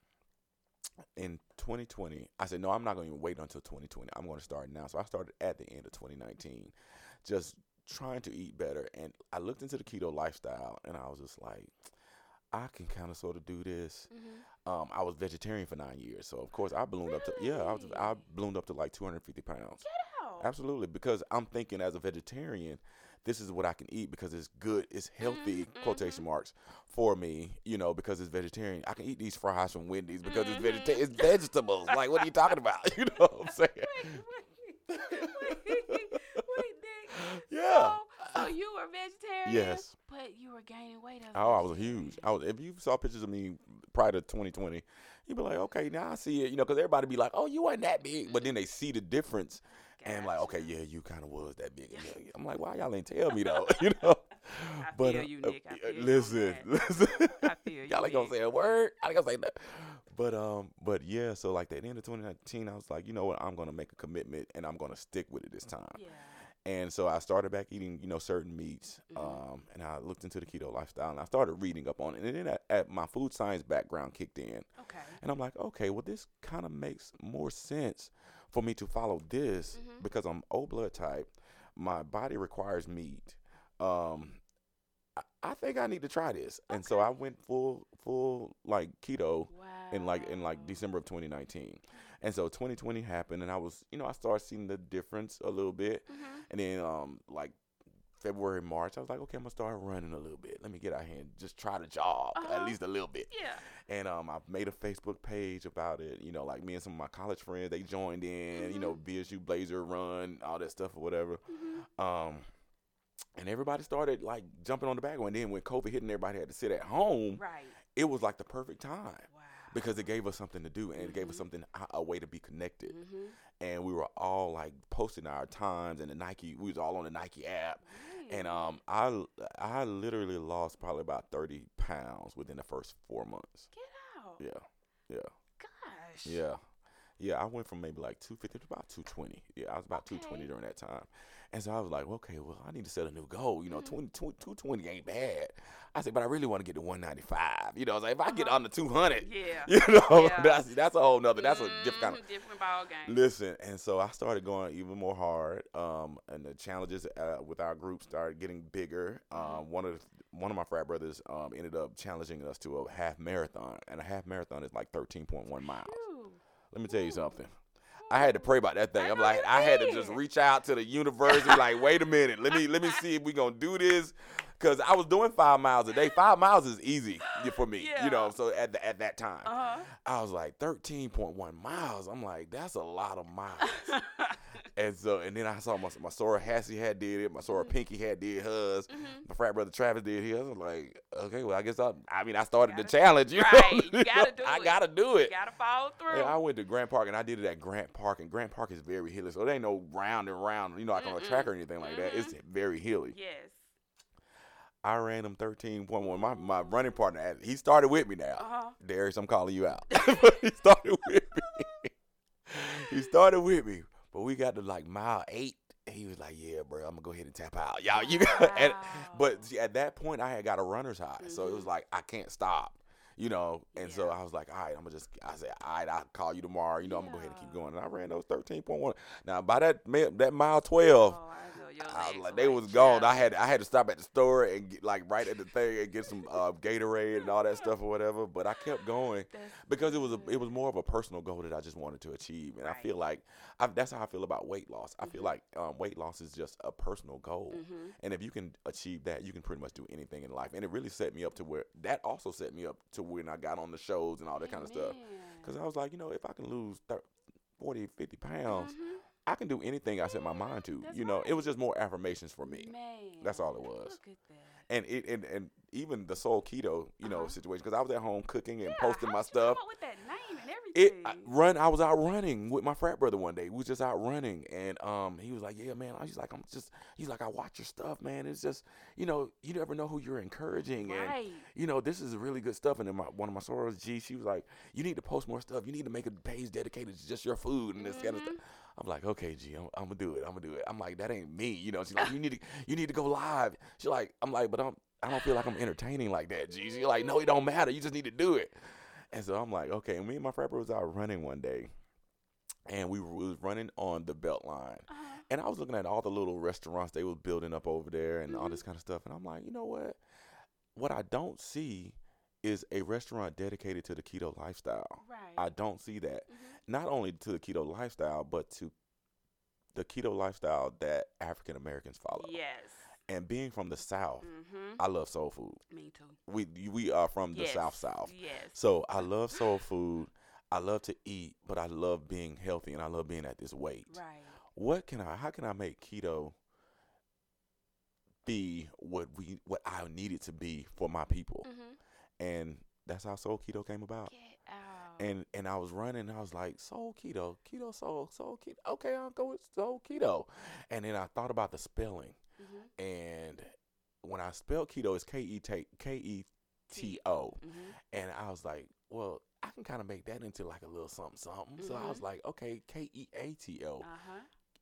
Speaker 2: in 2020, I said, no, I'm not going to wait until 2020. I'm going to start now. So I started at the end of 2019, just trying to eat better. And I looked into the keto lifestyle and I was just like, I can kind of sort of do this.
Speaker 1: Mm-hmm.
Speaker 2: Um, I was vegetarian for nine years, so of course I ballooned up to yeah, I was I ballooned up to like 250 pounds.
Speaker 1: Get out.
Speaker 2: Absolutely, because I'm thinking as a vegetarian, this is what I can eat because it's good, it's healthy,
Speaker 1: Mhm,
Speaker 2: quotation marks, for me, you know, because it's vegetarian. I can eat these fries from Wendy's because
Speaker 1: Mhm.
Speaker 2: it's vegeta- it's vegetables. like, what are you talking about? (laughs) You know what I'm saying?
Speaker 1: Wait, wait, wait, wait, Nikk. (laughs)
Speaker 2: Yeah.
Speaker 1: So, so you were vegetarian?
Speaker 2: Yes.
Speaker 1: But you were gaining weight
Speaker 2: Oh, I was huge. I was. If you saw pictures of me prior to 2020, you'd be like, okay, now I see it. You know, because everybody be like, oh, you weren't that big, but then they see the difference and like, okay, yeah, you kind of was that big. Yeah. I'm like, why y'all ain't tell me though? (laughs) (laughs) you know.
Speaker 1: I
Speaker 2: But
Speaker 1: feel
Speaker 2: uh,
Speaker 1: you,
Speaker 2: uh,
Speaker 1: Nikk. I
Speaker 2: uh,
Speaker 1: feel
Speaker 2: listen,
Speaker 1: that.
Speaker 2: listen.
Speaker 1: I feel (laughs) you,
Speaker 2: y'all ain't gonna say a word. I ain't gonna say nothing. But um, but yeah. So like at the end of 2019, I was like, you know what? I'm gonna make a commitment and I'm gonna stick with it this time.
Speaker 1: Yeah.
Speaker 2: And so I started back eating, you know, certain meats.
Speaker 1: Mhm.
Speaker 2: Um, and I looked into the keto lifestyle and I started reading up on it. And then at, at my food science background kicked in.
Speaker 1: Okay.
Speaker 2: And I'm like, okay, well, this kind of makes more sense for me to follow this
Speaker 1: Mhm.
Speaker 2: because I'm O blood type. My body requires meat. Um, I, I think I need to try this. And so I went full, full like keto
Speaker 1: Wow.
Speaker 2: In like in like December of 2019. And so 2020 happened, and I was, you know, I started seeing the difference a little bit.
Speaker 1: Mm-hmm.
Speaker 2: And then um like February, March, I was like, okay, I'm gonna start running a little bit. Let me get out here and just try to jog
Speaker 1: Uh-huh.
Speaker 2: at least a little bit.
Speaker 1: Yeah.
Speaker 2: And um, I made a Facebook page about it. You know, like me and some of my college friends, they joined in. You know, BSU Blazer Run, all that stuff or whatever.
Speaker 1: Mm-hmm.
Speaker 2: Um, and everybody started like jumping on the back. And then when COVID hit and everybody had to sit at home,
Speaker 1: Right.
Speaker 2: it was like the perfect time. Because it gave us something to do and it gave us
Speaker 1: Mhm.
Speaker 2: something a- way to be connected.
Speaker 1: Mm-hmm.
Speaker 2: And we were all like posting our times and the Nike. We was all on the Nike app. And um, I I literally lost probably about thirty pounds within the first four months.
Speaker 1: Get out.
Speaker 2: Yeah, yeah.
Speaker 1: Gosh.
Speaker 2: Yeah. Yeah, I went from maybe like 250 to about 220. Yeah, I was about 220 during that time. And so I was like, okay, well, I need to set a new goal. You know,
Speaker 1: Mhm.
Speaker 2: 20, 220 ain't bad. I said, but I really want to get to 195. You know, I was like, if I get
Speaker 1: Uh-huh.
Speaker 2: under 200,
Speaker 1: Yeah. (laughs)
Speaker 2: you know, (laughs)
Speaker 1: Yeah.
Speaker 2: that's that's a whole nother, that's a different kind of.
Speaker 1: Mhm, different ball game.
Speaker 2: Listen, and so I started going even more hard, um, and the challenges uh, with our group started getting bigger.
Speaker 1: Mhm.
Speaker 2: Um, one of the, one of my frat brothers um, ended up challenging us to a half marathon, and a half marathon is like 13.1 miles.
Speaker 1: Ooh.
Speaker 2: Let me tell you
Speaker 1: Ooh.
Speaker 2: something. I had to pray about that thing.
Speaker 1: I
Speaker 2: I'm like, I had to just reach out to the university, like, wait a minute, let me let me see if we gonna do this, because I was doing five miles a day. Five miles is easy for me,
Speaker 1: Yeah.
Speaker 2: you know. So at the, at that time,
Speaker 1: Uh
Speaker 2: I was like 13.1 miles. I'm like, that's a lot of miles. (laughs) and so, and then I saw my my soror Hassie had did it, my soror
Speaker 1: Mhm.
Speaker 2: Pinky had did hers,
Speaker 1: Mhm.
Speaker 2: my frat brother Travis did his. I was like, okay, well, I guess I, I mean, I started the challenge, you know?
Speaker 1: Right, you gotta (laughs) do
Speaker 2: I
Speaker 1: it.
Speaker 2: I gotta do
Speaker 1: You
Speaker 2: it.
Speaker 1: gotta follow through.
Speaker 2: Yeah, I went to Grant Park and I did it at Grant Park, and Grant Park is very hilly, so there ain't no round and round, you know, like on a track or anything like that. It's very hilly.
Speaker 1: yes.
Speaker 2: I ran point one. My my running partner, he started with me now.
Speaker 1: Uh huh.
Speaker 2: Darius, I'm calling you out. (laughs) he started with me. (laughs) he started with me, but we got to like mile eight. And he was like, "Yeah, bro, I'm gonna go ahead and tap out, (laughs) y'all. You got." (laughs) and- but see, at that point, I had got a runner's high, so it was
Speaker 1: Mhm.
Speaker 2: like I can't stop, you know. And so I was like, "All right, I'm gonna just." I said, "All right, I'll call you tomorrow. You know, I'm gonna go ahead and keep going." And I ran those 13.1. Now by that that mile 12.
Speaker 1: Oh, I
Speaker 2: like, they was gone. I had I had to stop at the store and get, like right at the thing and get some uh, Gatorade and all that stuff or whatever. But I kept going because it was a, it was more of a personal goal that I just wanted to achieve, and I feel like I, that's how I feel about weight loss. I feel
Speaker 1: Mhm.
Speaker 2: like um, weight loss is just a personal goal,
Speaker 1: Mhm.
Speaker 2: and if you can achieve that, you can pretty much do anything in life. And it really set me up to where that also set me up to when I got on the shows and all that kind of stuff. Because I was like, you know, if I can lose thir- 40, 50 pounds,
Speaker 1: Mhm.
Speaker 2: I can do anything I set my mind to.
Speaker 1: That's
Speaker 2: you know, it was just more affirmations for me.
Speaker 1: Man,
Speaker 2: That's all it was.
Speaker 1: Look at that.
Speaker 2: And it and, and even the soul keto, you know,
Speaker 1: Uh-huh.
Speaker 2: situation because I was at home cooking and
Speaker 1: Yeah,
Speaker 2: posting my stuff. It. I, run. I was out running with my frat brother one day. We was just out running, and um, he was like, "Yeah, man." I was like, "I'm just." He's like, "I watch your stuff, man. It's just, you know, you never know who you're encouraging, and you know, this is really good stuff." And then my one of my sorors, G, she was like, "You need to post more stuff. You need to make a page dedicated to just your food and this kind of stuff." I'm like, "Okay, G, I'm, I'm gonna do it. I'm gonna do it." I'm like, "That ain't me," you know. She's like, "You need to, you need to go live." She's like, "I'm like, but I'm, I don't feel like I'm entertaining like that, G." She's like, "No, it don't matter. You just need to do it." And so I'm like, okay. And me and my frat was out running one day, and we was running on the belt line.
Speaker 1: Uh-huh.
Speaker 2: And I was looking at all the little restaurants they was building up over there and all
Speaker 1: Mhm.
Speaker 2: this kind of stuff. And I'm like, you know what? What I don't see is a restaurant dedicated to the keto lifestyle.
Speaker 1: Right.
Speaker 2: I don't see that.
Speaker 1: Mhm.
Speaker 2: Not only to the keto lifestyle, but to the keto lifestyle that African Americans follow.
Speaker 1: Yes.
Speaker 2: And being from the South,
Speaker 1: Mm-hmm.
Speaker 2: I love soul food.
Speaker 1: Me too.
Speaker 2: We we are from the
Speaker 1: yes.
Speaker 2: South South.
Speaker 1: Yes.
Speaker 2: So I love soul food. I love to eat, but I love being healthy and I love being at this weight.
Speaker 1: Right.
Speaker 2: What can I how can I make keto be what we what I need it to be for my people?
Speaker 1: Mm-hmm.
Speaker 2: And that's how soul keto came about.
Speaker 1: Get out.
Speaker 2: And and I was running, I was like, soul keto, keto soul, soul keto. Okay, I'll go with soul keto. And then I thought about the spelling.
Speaker 1: Mm-hmm.
Speaker 2: And when I spelled keto, it's K E T K E T O.
Speaker 1: Mm-hmm.
Speaker 2: And I was like, well, I can kind of make that into like a little something, something. So I was
Speaker 1: Mhm.
Speaker 2: like, okay, K E A T O,
Speaker 1: Uh-huh.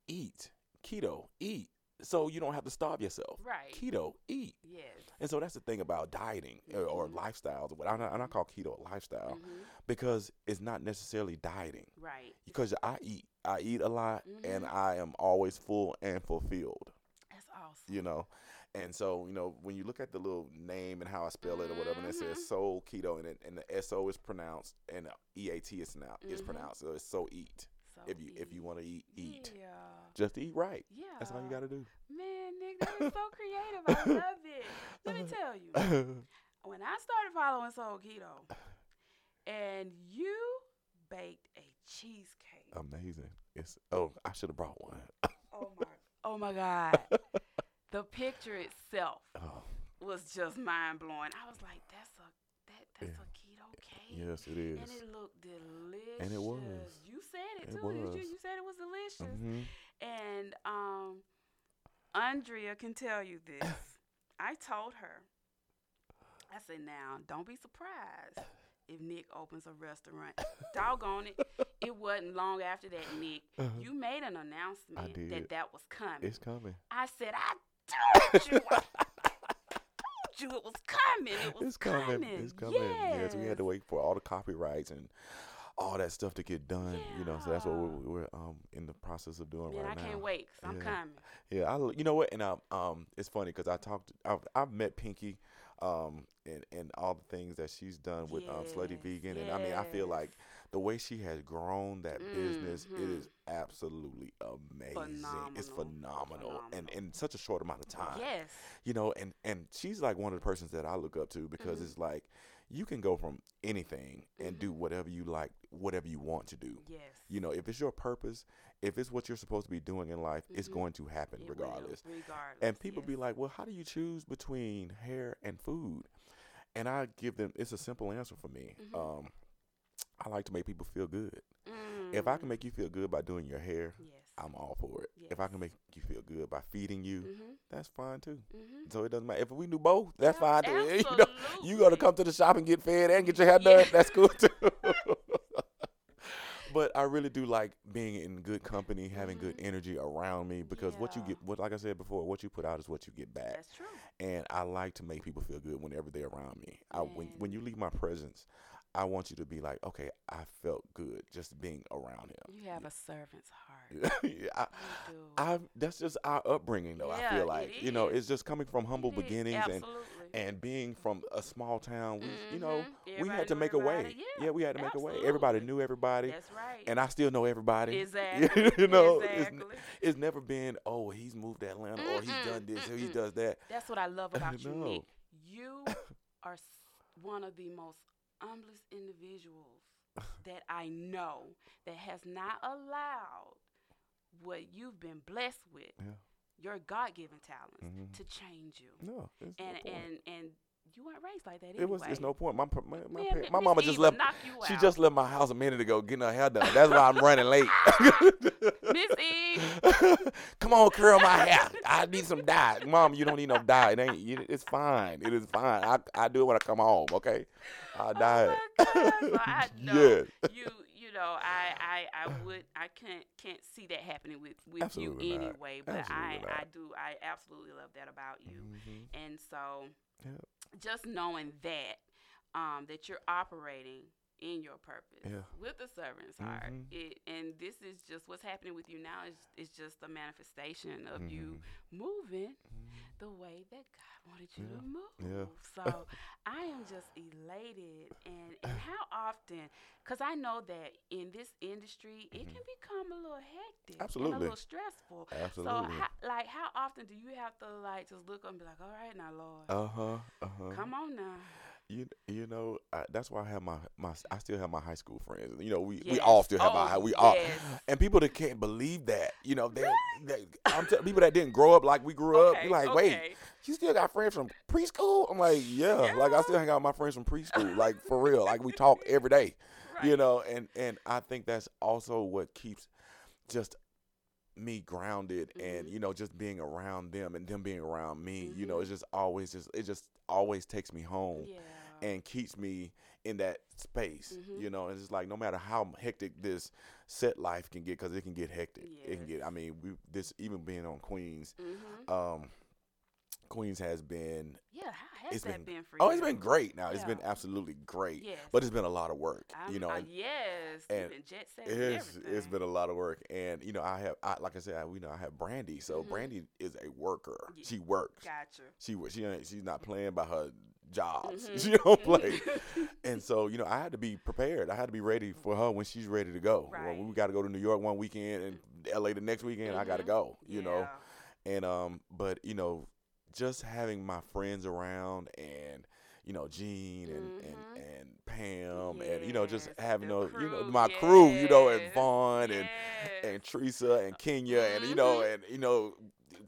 Speaker 2: eat, keto, eat. So you don't have to starve yourself.
Speaker 1: Right.
Speaker 2: Keto, eat.
Speaker 1: Yes.
Speaker 2: And so that's the thing about dieting uh, or
Speaker 1: Mhm.
Speaker 2: lifestyles. What I, and I call keto a lifestyle
Speaker 1: Mm-hmm.
Speaker 2: because it's not necessarily dieting.
Speaker 1: Right.
Speaker 2: Because I eat, I eat a lot, and
Speaker 1: Mhm.
Speaker 2: I am always full and fulfilled.
Speaker 1: Awesome.
Speaker 2: You know, and so you know when you look at the little name and how I spell it or whatever, and it says soul keto, and it, and the S O is pronounced and the E A T is now is
Speaker 1: Mhm.
Speaker 2: pronounced. So it's so eat.
Speaker 1: So
Speaker 2: if you if you want to eat, eat.
Speaker 1: Yeah.
Speaker 2: Just eat right.
Speaker 1: Yeah.
Speaker 2: That's all you got to do.
Speaker 1: Man, Nikk, that is so (laughs) creative. I love it. Let me tell you, (laughs) when I started following Soul Keto, and you baked a cheesecake.
Speaker 2: Amazing. It's oh I should have brought one.
Speaker 1: Oh my, oh my God. (laughs) The picture itself
Speaker 2: Oh
Speaker 1: was just mind blowing. I was like, that's a that that's
Speaker 2: Yeah.
Speaker 1: a keto cake.
Speaker 2: yes, it is.
Speaker 1: And it looked delicious.
Speaker 2: And it was.
Speaker 1: You said it
Speaker 2: It
Speaker 1: too.
Speaker 2: was.
Speaker 1: You? you said it was delicious.
Speaker 2: hmm
Speaker 1: And um, Andrea can tell you this. (coughs) I told her, I said, now don't be surprised if Nikk opens a restaurant. (laughs) Doggone it. It wasn't long after that, Nikk. You made an announcement that that was coming.
Speaker 2: It's coming.
Speaker 1: I said, I told you. I told you it was coming. It was
Speaker 2: It's coming. It's coming. Yes. we had to wait for all the copyrights and all that stuff to get done. You know, so that's what we're, we're um in the process of doing
Speaker 1: Man,
Speaker 2: right
Speaker 1: I
Speaker 2: now.
Speaker 1: I can't wait 'cause I'm
Speaker 2: Yeah.
Speaker 1: coming.
Speaker 2: Yeah, I you know what, and um, um it's funny because I talked, I've, I've met Pinky, um, and and all the things that she's done with um Slutty
Speaker 1: Yes,
Speaker 2: Vegan, and I mean I feel like the way she has grown that business, it
Speaker 1: Mhm.
Speaker 2: is absolutely amazing. It's
Speaker 1: Phenomenal.
Speaker 2: phenomenal, and in such a short amount of time.
Speaker 1: Yes.
Speaker 2: You know, and and she's like one of the persons that I look up to because
Speaker 1: Mhm.
Speaker 2: it's like you can go from anything and do
Speaker 1: Mhm.
Speaker 2: whatever you like, whatever you want to do.
Speaker 1: Yes.
Speaker 2: You know, if it's your purpose, if it's what you're supposed to be doing in life, it's
Speaker 1: Mhm.
Speaker 2: going to happen
Speaker 1: It will,
Speaker 2: regardless.
Speaker 1: regardless.
Speaker 2: And people be like, well, how do you choose between hair and food? And I give them, it's a simple answer for me.
Speaker 1: Mhm.
Speaker 2: Um, I like to make people feel good. If I can
Speaker 1: Mm,
Speaker 2: make you feel good by doing your hair,
Speaker 1: yes.
Speaker 2: I'm all for it. If I can make you feel good by feeding you,
Speaker 1: Mhm,
Speaker 2: that's fine too.
Speaker 1: mhm.
Speaker 2: So it doesn't matter. If we do both, that's
Speaker 1: Yeah,
Speaker 2: fine too. (laughs) You know, you gotta come to the shop and get fed and get your hair
Speaker 1: Yeah.
Speaker 2: done. That's cool (laughs) too. (laughs) but I really do like being in good company, having good
Speaker 1: Mhm.
Speaker 2: energy around me because what you get, what like I said before, what you put out is what you get back.
Speaker 1: That's true.
Speaker 2: And I like to make people feel good whenever they're around me. I, when when you leave my presence, I want you to be like, okay, I felt good just being around him.
Speaker 1: You have a servant's heart. (laughs)
Speaker 2: yeah, I. I, that's just our upbringing, though. I feel like you know, it's just coming from humble
Speaker 1: It
Speaker 2: beginnings and and being from a small town, we, you know,
Speaker 1: Mhm.
Speaker 2: we had to make a way.
Speaker 1: everybody. Yeah,
Speaker 2: we had to make a way. Everybody knew everybody,
Speaker 1: That's right.
Speaker 2: and I still know everybody. (laughs)
Speaker 1: exactly.
Speaker 2: you (laughs) know, it's,
Speaker 1: exactly.
Speaker 2: it's never been, oh, he's moved to Atlanta, or he's done this, or he does that.
Speaker 1: That's what I love about you. Nikk. You are one of the most humblest individuals that I know that has not allowed what you've been blessed with,
Speaker 2: Yeah.
Speaker 1: your God-given talents,
Speaker 2: Mhm.
Speaker 1: to change you.
Speaker 2: No, it's no
Speaker 1: And and and you weren't raised like that
Speaker 2: it was. It's no point. My my my,
Speaker 1: Man,
Speaker 2: my mama just left. She
Speaker 1: out.
Speaker 2: just left my house a minute ago getting her hair done. That's why I'm running late. (laughs)
Speaker 1: Miss Eve. (laughs)
Speaker 2: Come on, curl my hair. I need some dye. Mom, you don't need no dye. It ain't. you- It's fine. It is fine. I I do it when I come home. Okay. I dye
Speaker 1: Oh
Speaker 2: it.
Speaker 1: my God. So I (laughs) know
Speaker 2: yes.
Speaker 1: you you know I, I I would I can't can't see that happening with with
Speaker 2: Absolutely
Speaker 1: you
Speaker 2: not.
Speaker 1: anyway but
Speaker 2: Absolutely
Speaker 1: I
Speaker 2: not.
Speaker 1: I do I absolutely love that about you
Speaker 2: Mhm.
Speaker 1: and so
Speaker 2: Yep.
Speaker 1: just knowing that um that you're operating in your purpose
Speaker 2: Yeah.
Speaker 1: with the servant's heart.
Speaker 2: Mhm.
Speaker 1: It and this is just what's happening with you now is is just a manifestation of you
Speaker 2: Mhm.
Speaker 1: moving the way that God wanted you to move.
Speaker 2: Yeah.
Speaker 1: So I am just elated and and how often cuz I know that in this industry it can become a little hectic and a
Speaker 2: Mm-hmm.
Speaker 1: Little stressful.
Speaker 2: Absolutely.
Speaker 1: So how, like how often do you have to like just look up and be like, "All right now, Lord.
Speaker 2: Uh huh. Uh huh.
Speaker 1: Come on now."
Speaker 2: You you know I, that's why I have my my I still have my high school friends. You know we, we all still have
Speaker 1: Oh,
Speaker 2: our we all and people that can't believe that you know they, they I'm tell people that didn't grow up like we grew up.
Speaker 1: Okay,
Speaker 2: You like wait you still got friends from preschool? I'm like yeah, like I still hang out with my friends from preschool (laughs) like for real like we talk every day. You know and and I think that's also what keeps just me grounded and
Speaker 1: Mhm.
Speaker 2: you know just being around them and them being around me you know it's just always just it just always takes me home
Speaker 1: Yeah.
Speaker 2: And keeps me in that space.
Speaker 1: Mhm.
Speaker 2: You know, and it's like no matter how hectic this set life can get, because it can get hectic. It can get. I mean, we this even being on Queens,
Speaker 1: Mhm.
Speaker 2: um, Queens has been.
Speaker 1: Yeah, how has
Speaker 2: it's
Speaker 1: that
Speaker 2: been-
Speaker 1: been, for
Speaker 2: Oh, it's been great. Now it's been absolutely great.
Speaker 1: Yes.
Speaker 2: But it's been a lot of work.
Speaker 1: I'm-
Speaker 2: you know,
Speaker 1: uh,
Speaker 2: and
Speaker 1: yes,
Speaker 2: and
Speaker 1: jet set and
Speaker 2: it's it's
Speaker 1: everything.
Speaker 2: been a lot of work. And you know, I have, I, like I said, I, we know I have Brandy. So
Speaker 1: Mhm.
Speaker 2: Brandy is a worker.
Speaker 1: Ye-
Speaker 2: She works.
Speaker 1: Gotcha.
Speaker 2: She she ain't, she's not playing by her jobs.
Speaker 1: Mhm.
Speaker 2: She don't play. and so you know I had to be prepared. I had to be ready for her when she's ready to go.
Speaker 1: Right.
Speaker 2: When we got to go to New York one weekend and L.A. the next weekend, I got to go. You know, and um, but you know, just having my friends around and you know Jean and
Speaker 1: Mhm.
Speaker 2: and and Pam and you know just having those you know
Speaker 1: crew,
Speaker 2: my crew you know and Vaughn and
Speaker 1: yes.
Speaker 2: and Teresa and Kenya and you know
Speaker 1: Mhm.
Speaker 2: and you know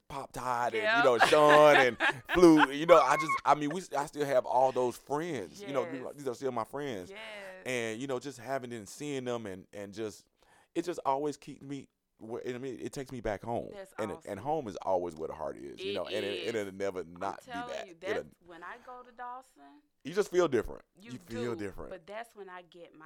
Speaker 2: Pop Tide and
Speaker 1: Yep.
Speaker 2: you know Sean and (laughs) Flu. You know, I just I mean we I still have all those friends. You know, these are still my friends.
Speaker 1: yes.
Speaker 2: And you know, just having and seeing them and and just it just always keeps me. I mean, it takes me back home,
Speaker 1: That's
Speaker 2: and it- and home is always where the heart is. You
Speaker 1: It
Speaker 2: know, and it,
Speaker 1: is.
Speaker 2: it'll never not be that.
Speaker 1: you,
Speaker 2: It'll-
Speaker 1: when I go to Dawson.
Speaker 2: you just feel different.
Speaker 1: You,
Speaker 2: feel
Speaker 1: do,
Speaker 2: different.
Speaker 1: But that's when I get my.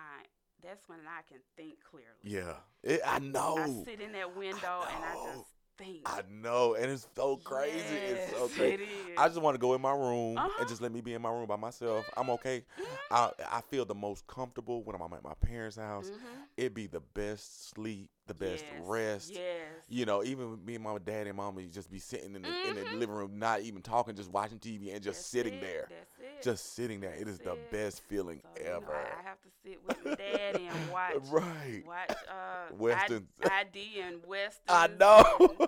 Speaker 1: That's when I can think clearly.
Speaker 2: yeah, it, I know.
Speaker 1: I sit in that window and I just think.
Speaker 2: I know, and it's so crazy. It's so crazy.
Speaker 1: It.
Speaker 2: I just want to go in my room
Speaker 1: Uh-huh.
Speaker 2: and just let me be in my room by myself. I'm okay. I I feel the most comfortable when I'm at my parents' house.
Speaker 1: Mhm.
Speaker 2: It'd be the best sleep, the best
Speaker 1: Yes,
Speaker 2: rest.
Speaker 1: Yes.
Speaker 2: You know, even me and my dad and mama just be sitting in the in the
Speaker 1: Mhm.
Speaker 2: living room, not even talking, just watching TV and just
Speaker 1: That's
Speaker 2: sitting
Speaker 1: it,
Speaker 2: there.
Speaker 1: That's it.
Speaker 2: Just sitting there. It is
Speaker 1: That's
Speaker 2: the best feeling
Speaker 1: So, you know,
Speaker 2: ever.
Speaker 1: I, I have to sit with my dad and (laughs) watch.
Speaker 2: right.
Speaker 1: Watch uh, (laughs)
Speaker 2: Westerns.
Speaker 1: ID and Western. (laughs)
Speaker 2: I know.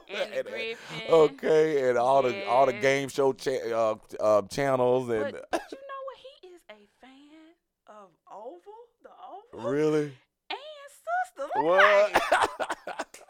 Speaker 1: And, and
Speaker 2: And, uh. Okay, and all the all the game show cha- uh, uh, channels and
Speaker 1: But, but you know what? He is a fan of Oval, the Oval,
Speaker 2: really
Speaker 1: and Sister. I'm
Speaker 2: what? (laughs)
Speaker 1: like,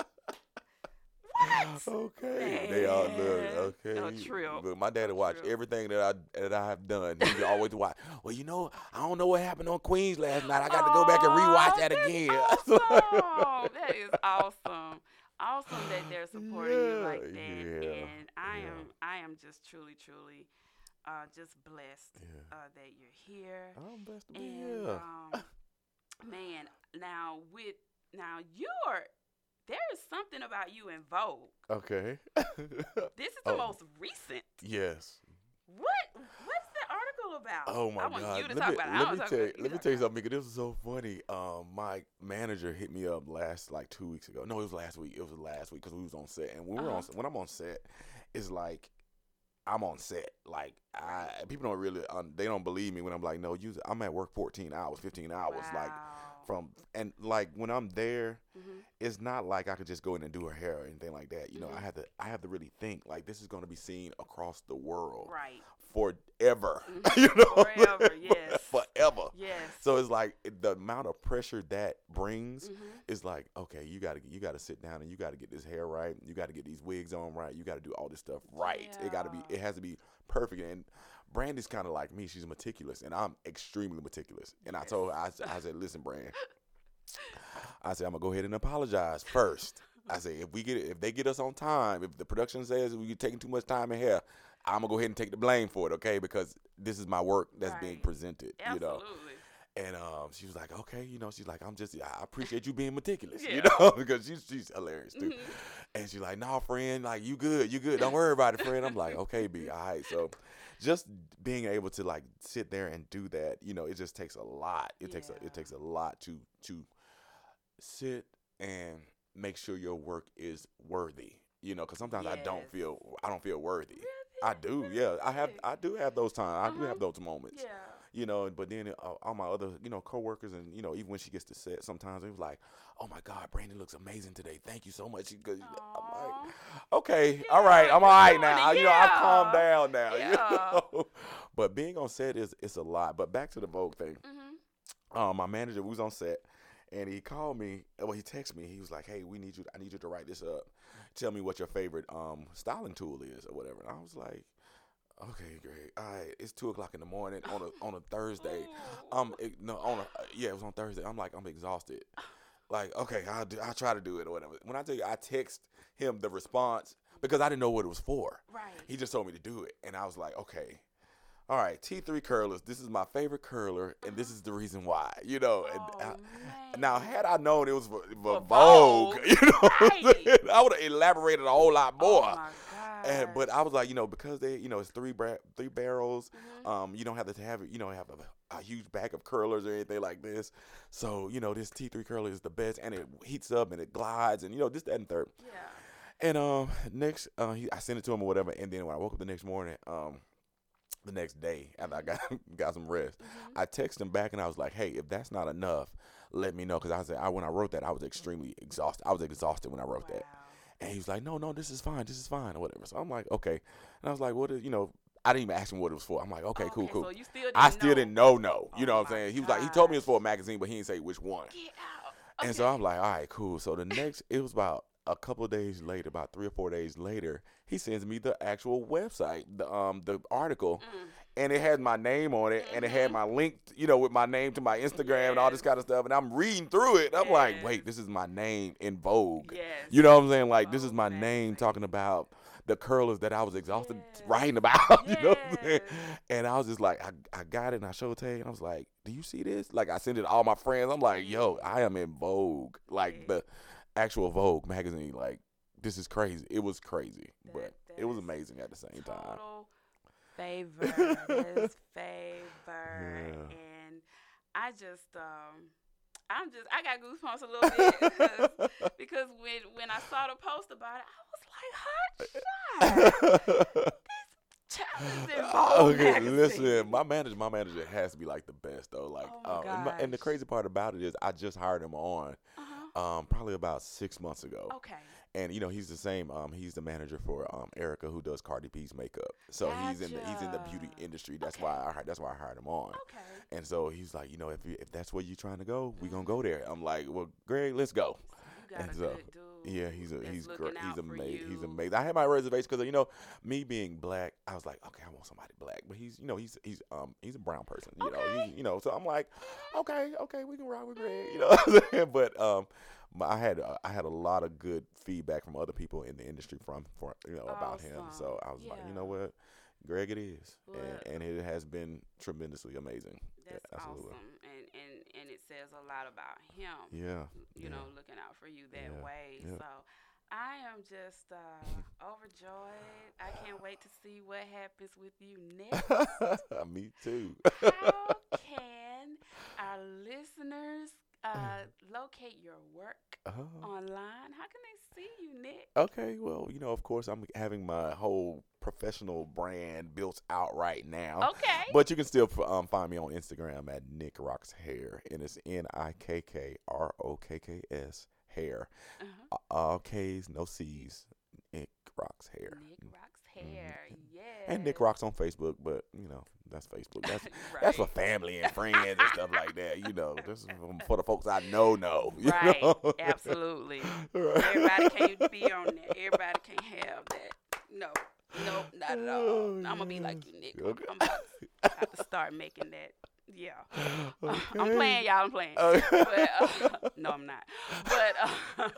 Speaker 1: (laughs) what?
Speaker 2: okay, they all look okay.
Speaker 1: a trip,
Speaker 2: Look, my daddy
Speaker 1: watched
Speaker 2: watch
Speaker 1: trip.
Speaker 2: everything that I that I have done. He (laughs) always watch. Well, you know, I don't know what happened on Queens last night. I got to go back and rewatch
Speaker 1: Aw,
Speaker 2: that again.
Speaker 1: Awesome. that is awesome. Awesome that they're supporting you like that,
Speaker 2: yeah,
Speaker 1: and I
Speaker 2: yeah.
Speaker 1: am I am just truly truly, uh, just blessed
Speaker 2: Yeah.
Speaker 1: uh, that you're here.
Speaker 2: I'm blessed to be
Speaker 1: And
Speaker 2: here.
Speaker 1: um, man, now with now you're there is something about you in Vogue.
Speaker 2: okay. (laughs)
Speaker 1: This is the
Speaker 2: Oh.
Speaker 1: most recent.
Speaker 2: yes.
Speaker 1: What what's the article about?
Speaker 2: Oh my
Speaker 1: I want
Speaker 2: God.
Speaker 1: you to
Speaker 2: let
Speaker 1: talk
Speaker 2: me,
Speaker 1: about it.
Speaker 2: Let me
Speaker 1: talk
Speaker 2: tell
Speaker 1: about
Speaker 2: you. Let me tell you something because this is so funny. Um, my manager hit me up last like two weeks ago. No, it was last week. It was last week because we was on set, and we were on
Speaker 1: Uh-huh.
Speaker 2: when I'm on set, it's like I'm on set. Like I people don't really um, they don't believe me when I'm like, no, you I'm at work 14 hours, 15 hours, like
Speaker 1: Wow.
Speaker 2: From and like when I'm there,
Speaker 1: Mhm.
Speaker 2: it's not like I could just go in and do her hair or anything like that. You know, I
Speaker 1: Mhm.
Speaker 2: have to I have to really think like this is going to be seen across the world
Speaker 1: Right.
Speaker 2: forever. (laughs)
Speaker 1: Mhm.
Speaker 2: you know, (laughs)
Speaker 1: Forever, yes.
Speaker 2: forever.
Speaker 1: Yes.
Speaker 2: So it's like the amount of pressure that brings
Speaker 1: Mhm.
Speaker 2: is like, okay, you gotta you gotta sit down and you gotta get this hair right. You gotta get these wigs on right. You gotta do all this stuff right. It gotta be it has to be perfect. And Brandy's kind of like me. She's meticulous, and I'm extremely meticulous. And I told her, I, said- I said, listen, Brand. I said I'm gonna go ahead and apologize first. I said if we get if they get us on time, if the production says we're taking too much time in here, I'm gonna go ahead and take the blame for it, okay? Because this is my work that's being
Speaker 1: Right.
Speaker 2: presented, you know And um, she was like, okay, you know, she's like, I'm just, I appreciate you being meticulous, you know, (laughs) because she's she's hilarious too.
Speaker 1: Mhm.
Speaker 2: And she's like, nah, friend, like you good, you good, don't worry about it, friend. I'm like, okay, B, all right. So, just being able to like sit there and do that, you know, it just takes a lot. It takes a, it takes a lot to to sit and make sure your work is worthy. You know, because sometimes I don't feel I don't feel worthy.
Speaker 1: Really?
Speaker 2: I do, yeah. I have I do have those times. I do
Speaker 1: Uh-huh.
Speaker 2: have those moments.
Speaker 1: Yeah.
Speaker 2: You know, but then uh, all my other, you know, coworkers and you know, even when she gets to set, sometimes it was like, "Oh my God, Brandon looks amazing today. Thank you so much." Because I'm like, "Okay, all right, I'm all right now.
Speaker 1: it,
Speaker 2: You know, I've calmed down now." You know? (laughs) But being on set is it's a lot. But back to the Vogue thing.
Speaker 1: Mhm.
Speaker 2: Um, my manager was on set, and he called me. Well, he texted me. He was like, "Hey, we need you. I need you to write this up. Tell me what your favorite um styling tool is, or whatever." And I was like, "Okay, great. All right. It's two o'clock in the morning on a (laughs) on a Thursday. I'm no on a uh, yeah. It was on Thursday. I'm like I'm exhausted. Like okay, I'll do. I'll try to do it or whatever. When I tell you, I text him the response because I didn't know what it was for.
Speaker 1: right.
Speaker 2: He just told me to do it, and I was like, okay, all right, T3 curlers. This is my favorite curler, and this is the reason why. You know, and
Speaker 1: oh,
Speaker 2: I- now had I known it was for, for Vogue, (laughs)
Speaker 1: Vogue,
Speaker 2: you know,
Speaker 1: right. (laughs)
Speaker 2: I would have elaborated a whole lot more.
Speaker 1: Oh my God.
Speaker 2: And but I was like, you know, because they, you know, it's three bra- three barrels.
Speaker 1: Mhm.
Speaker 2: Um, you don't have to have it. You don't have a, a huge bag of curlers or anything like this. So you know, this T3 curler is the best, and it heats up and it glides, and you know, this that and third.
Speaker 1: yeah.
Speaker 2: And um, next, uh, he, I sent it to him or whatever. And then when I woke up the next morning, um, the next day after I got (laughs) got some rest,
Speaker 1: Mhm.
Speaker 2: I texted him back and I was like, "Hey, if that's not enough, let me know." Because I said, I when I wrote that, I was extremely exhausted. I was exhausted when I wrote that. And he was like, "No, no, this is fine. This is fine or whatever." So I'm like, "Okay." And I was like, "What is you know?" I didn't even ask him what it was for. I'm like, "Okay, cool, cool."
Speaker 1: So you still didn't
Speaker 2: I still
Speaker 1: know.
Speaker 2: didn't know, no. You
Speaker 1: Oh
Speaker 2: know what I'm saying? He was like, he told me it was for a magazine, but he didn't say which one.
Speaker 1: Get out.
Speaker 2: And so I'm like, all right, cool. So the next, it was about a couple of days later, about three or four days later, he sends me the actual website, the um the article,
Speaker 1: Mm.
Speaker 2: And it had my name on it, and it had
Speaker 1: Mhm.
Speaker 2: my link, you know, with my name to my Instagram and all this kind of stuff. And I'm reading through it. I'm like, wait, this is my name in Vogue.
Speaker 1: Yes.
Speaker 2: You know what I'm saying? Like, this is my name talking about the curlers that I was exhausted
Speaker 1: Yes.
Speaker 2: writing about. (laughs) You know what I'm saying? And I was just like, I, I got it and I showed Tay and I was like, Do you see this? Like I sent it to all my friends. I'm like, yo, I am in Vogue. Like the actual Vogue magazine. Like, this is crazy. It was crazy.
Speaker 1: That-
Speaker 2: but it was amazing at the same time.
Speaker 1: Total favor. His (laughs) favor.
Speaker 2: Yeah.
Speaker 1: And I just um I'm just I got goosebumps a little bit because, (laughs) because when when I saw the post about it, I was like, hot shot. Vogue (laughs)
Speaker 2: okay,
Speaker 1: magazine.
Speaker 2: listen, my manager, my manager has to be like the best though. Like,
Speaker 1: Oh my
Speaker 2: um, and, my- and the crazy part about it is, I just hired him on,
Speaker 1: Uh-huh.
Speaker 2: um, probably about six months ago.
Speaker 1: Okay.
Speaker 2: And you know he's the same um he's the manager for um Erica who does Cardi B's makeup. So he's in the he's in the beauty industry. That's
Speaker 1: Okay.
Speaker 2: why I hired, that's why I hired him on.
Speaker 1: Okay.
Speaker 2: and so he's like you know if you, if that's where you're trying to go we gonna go there. I'm like well Greg let's go.
Speaker 1: You got
Speaker 2: And
Speaker 1: a
Speaker 2: so,
Speaker 1: good dude.
Speaker 2: yeah he's a he's great he's amazing he's amazing. I had my reservations because you know me being black I was like okay I want somebody black. But he's you know he's he's um he's a brown person you know he's, you know so I'm like okay okay we can rock with Greg you know what I'm saying? but um I had uh, I had a lot of good feedback from other people in the industry from for you know about him. So I was like, you know what, Greg, it is, and, and it has been tremendously amazing. Yeah,
Speaker 1: That's
Speaker 2: absolutely.
Speaker 1: awesome, and and and it says a lot about him.
Speaker 2: Yeah,
Speaker 1: You
Speaker 2: yeah.
Speaker 1: know, looking out for you that
Speaker 2: Yeah,
Speaker 1: way.
Speaker 2: yeah.
Speaker 1: So I am just uh, overjoyed. I can't wait to see what happens with you next. (laughs)
Speaker 2: Me too.
Speaker 1: How (laughs) can our listeners uh, locate your work
Speaker 2: Oh.
Speaker 1: online? How can they see you, Nikk?
Speaker 2: Okay, well, you know, of course, I'm having my whole professional brand built out right now.
Speaker 1: Okay.
Speaker 2: But you can still um, find me on Instagram at Nikk Rokks Hair, and it's N I K K R O K K S Hair.
Speaker 1: uh-huh.
Speaker 2: All K's, no C's. Nikk Rokks Hair.
Speaker 1: Nikk Rokks hair. Yeah.
Speaker 2: Mm-hmm. And Nikk Rokks on Facebook, but you know that's Facebook. That's
Speaker 1: right. (laughs)
Speaker 2: that's for family and friends and stuff like that. You know, this is for- (laughs) the folks I know know. (laughs) you
Speaker 1: Right.
Speaker 2: know?
Speaker 1: Absolutely.
Speaker 2: Right.
Speaker 1: Everybody can't be on there. Everybody can't have that. No. Nope, not at all.
Speaker 2: Oh,
Speaker 1: I'm gonna be like you, Nikk. I'm-
Speaker 2: Okay.
Speaker 1: I'm about to, have to start making that. Yeah. I'm playing, y'all. I'm playing.
Speaker 2: Okay.
Speaker 1: But uh, no, I'm not. But uh,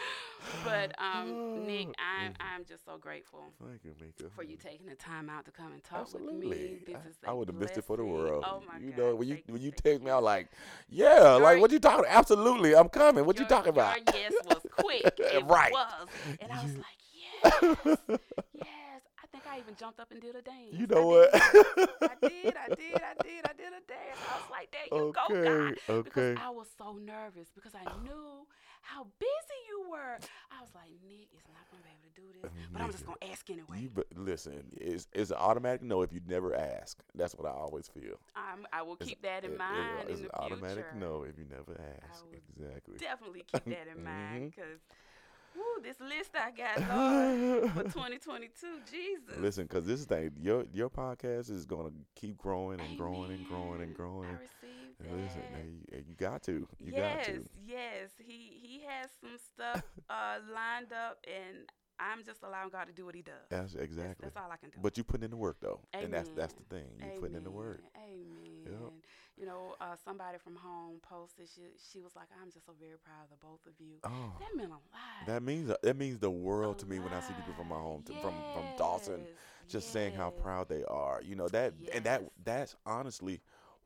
Speaker 1: (laughs) but um, Nikk, I'm
Speaker 2: Mhm.
Speaker 1: I'm just so grateful
Speaker 2: Thank you, Mika.
Speaker 1: for you taking the time out to come and talk with me. This is
Speaker 2: I, would have missed it for the world.
Speaker 1: Oh my
Speaker 2: you
Speaker 1: God!
Speaker 2: know, when you when you text me, I was like, yeah, like
Speaker 1: Your-
Speaker 2: what you talking? Absolutely, I'm coming. What you talking about?
Speaker 1: Your yes was (laughs) quick. It
Speaker 2: Right.
Speaker 1: was, and I was like, (laughs) yes, yes. I think I even jumped up and did a dance.
Speaker 2: you
Speaker 1: I
Speaker 2: know what?
Speaker 1: did. I did, I did, I did, I did a dance. I was like, there you go,
Speaker 2: okay,
Speaker 1: God.
Speaker 2: okay.
Speaker 1: Because I was so nervous because I knew how busy you were. I was like, Nikk is not gonna be able to do this, but I'm just gonna ask anyway.
Speaker 2: You but listen, it's it's an automatic no if you never ask. That's what I always feel.
Speaker 1: I'm, I will
Speaker 2: It's-
Speaker 1: keep that in
Speaker 2: it- it-
Speaker 1: mind
Speaker 2: it's
Speaker 1: in
Speaker 2: an
Speaker 1: the
Speaker 2: automatic no if you never ask. Exactly.
Speaker 1: Definitely (laughs) keep that in mind
Speaker 2: Mhm.
Speaker 1: because, woo, this list I got, (laughs) Lord, for 2022, Jesus.
Speaker 2: Listen, because this thing, your your podcast is gonna keep growing and growing and growing and
Speaker 1: Amen.
Speaker 2: growing.
Speaker 1: I received
Speaker 2: And listen, you, you got to, you
Speaker 1: yes,
Speaker 2: got to.
Speaker 1: yes. He he has some stuff (laughs) uh, lined up, and I'm just allowing God to do what He does.
Speaker 2: That's
Speaker 1: That's-
Speaker 2: exactly.
Speaker 1: That's, all I can do.
Speaker 2: But you putting in the work though, and that's that's the thing. You putting in the work.
Speaker 1: Amen. You know, uh, somebody from home posted. She she was like, "I'm just so very proud of the both of you."
Speaker 2: Oh,
Speaker 1: That meant a lot.
Speaker 2: that means that means the world
Speaker 1: A
Speaker 2: to me when I see people from my home, to, from from Dawson,
Speaker 1: Yes,
Speaker 2: just saying how proud they are. You know that, and that that's honestly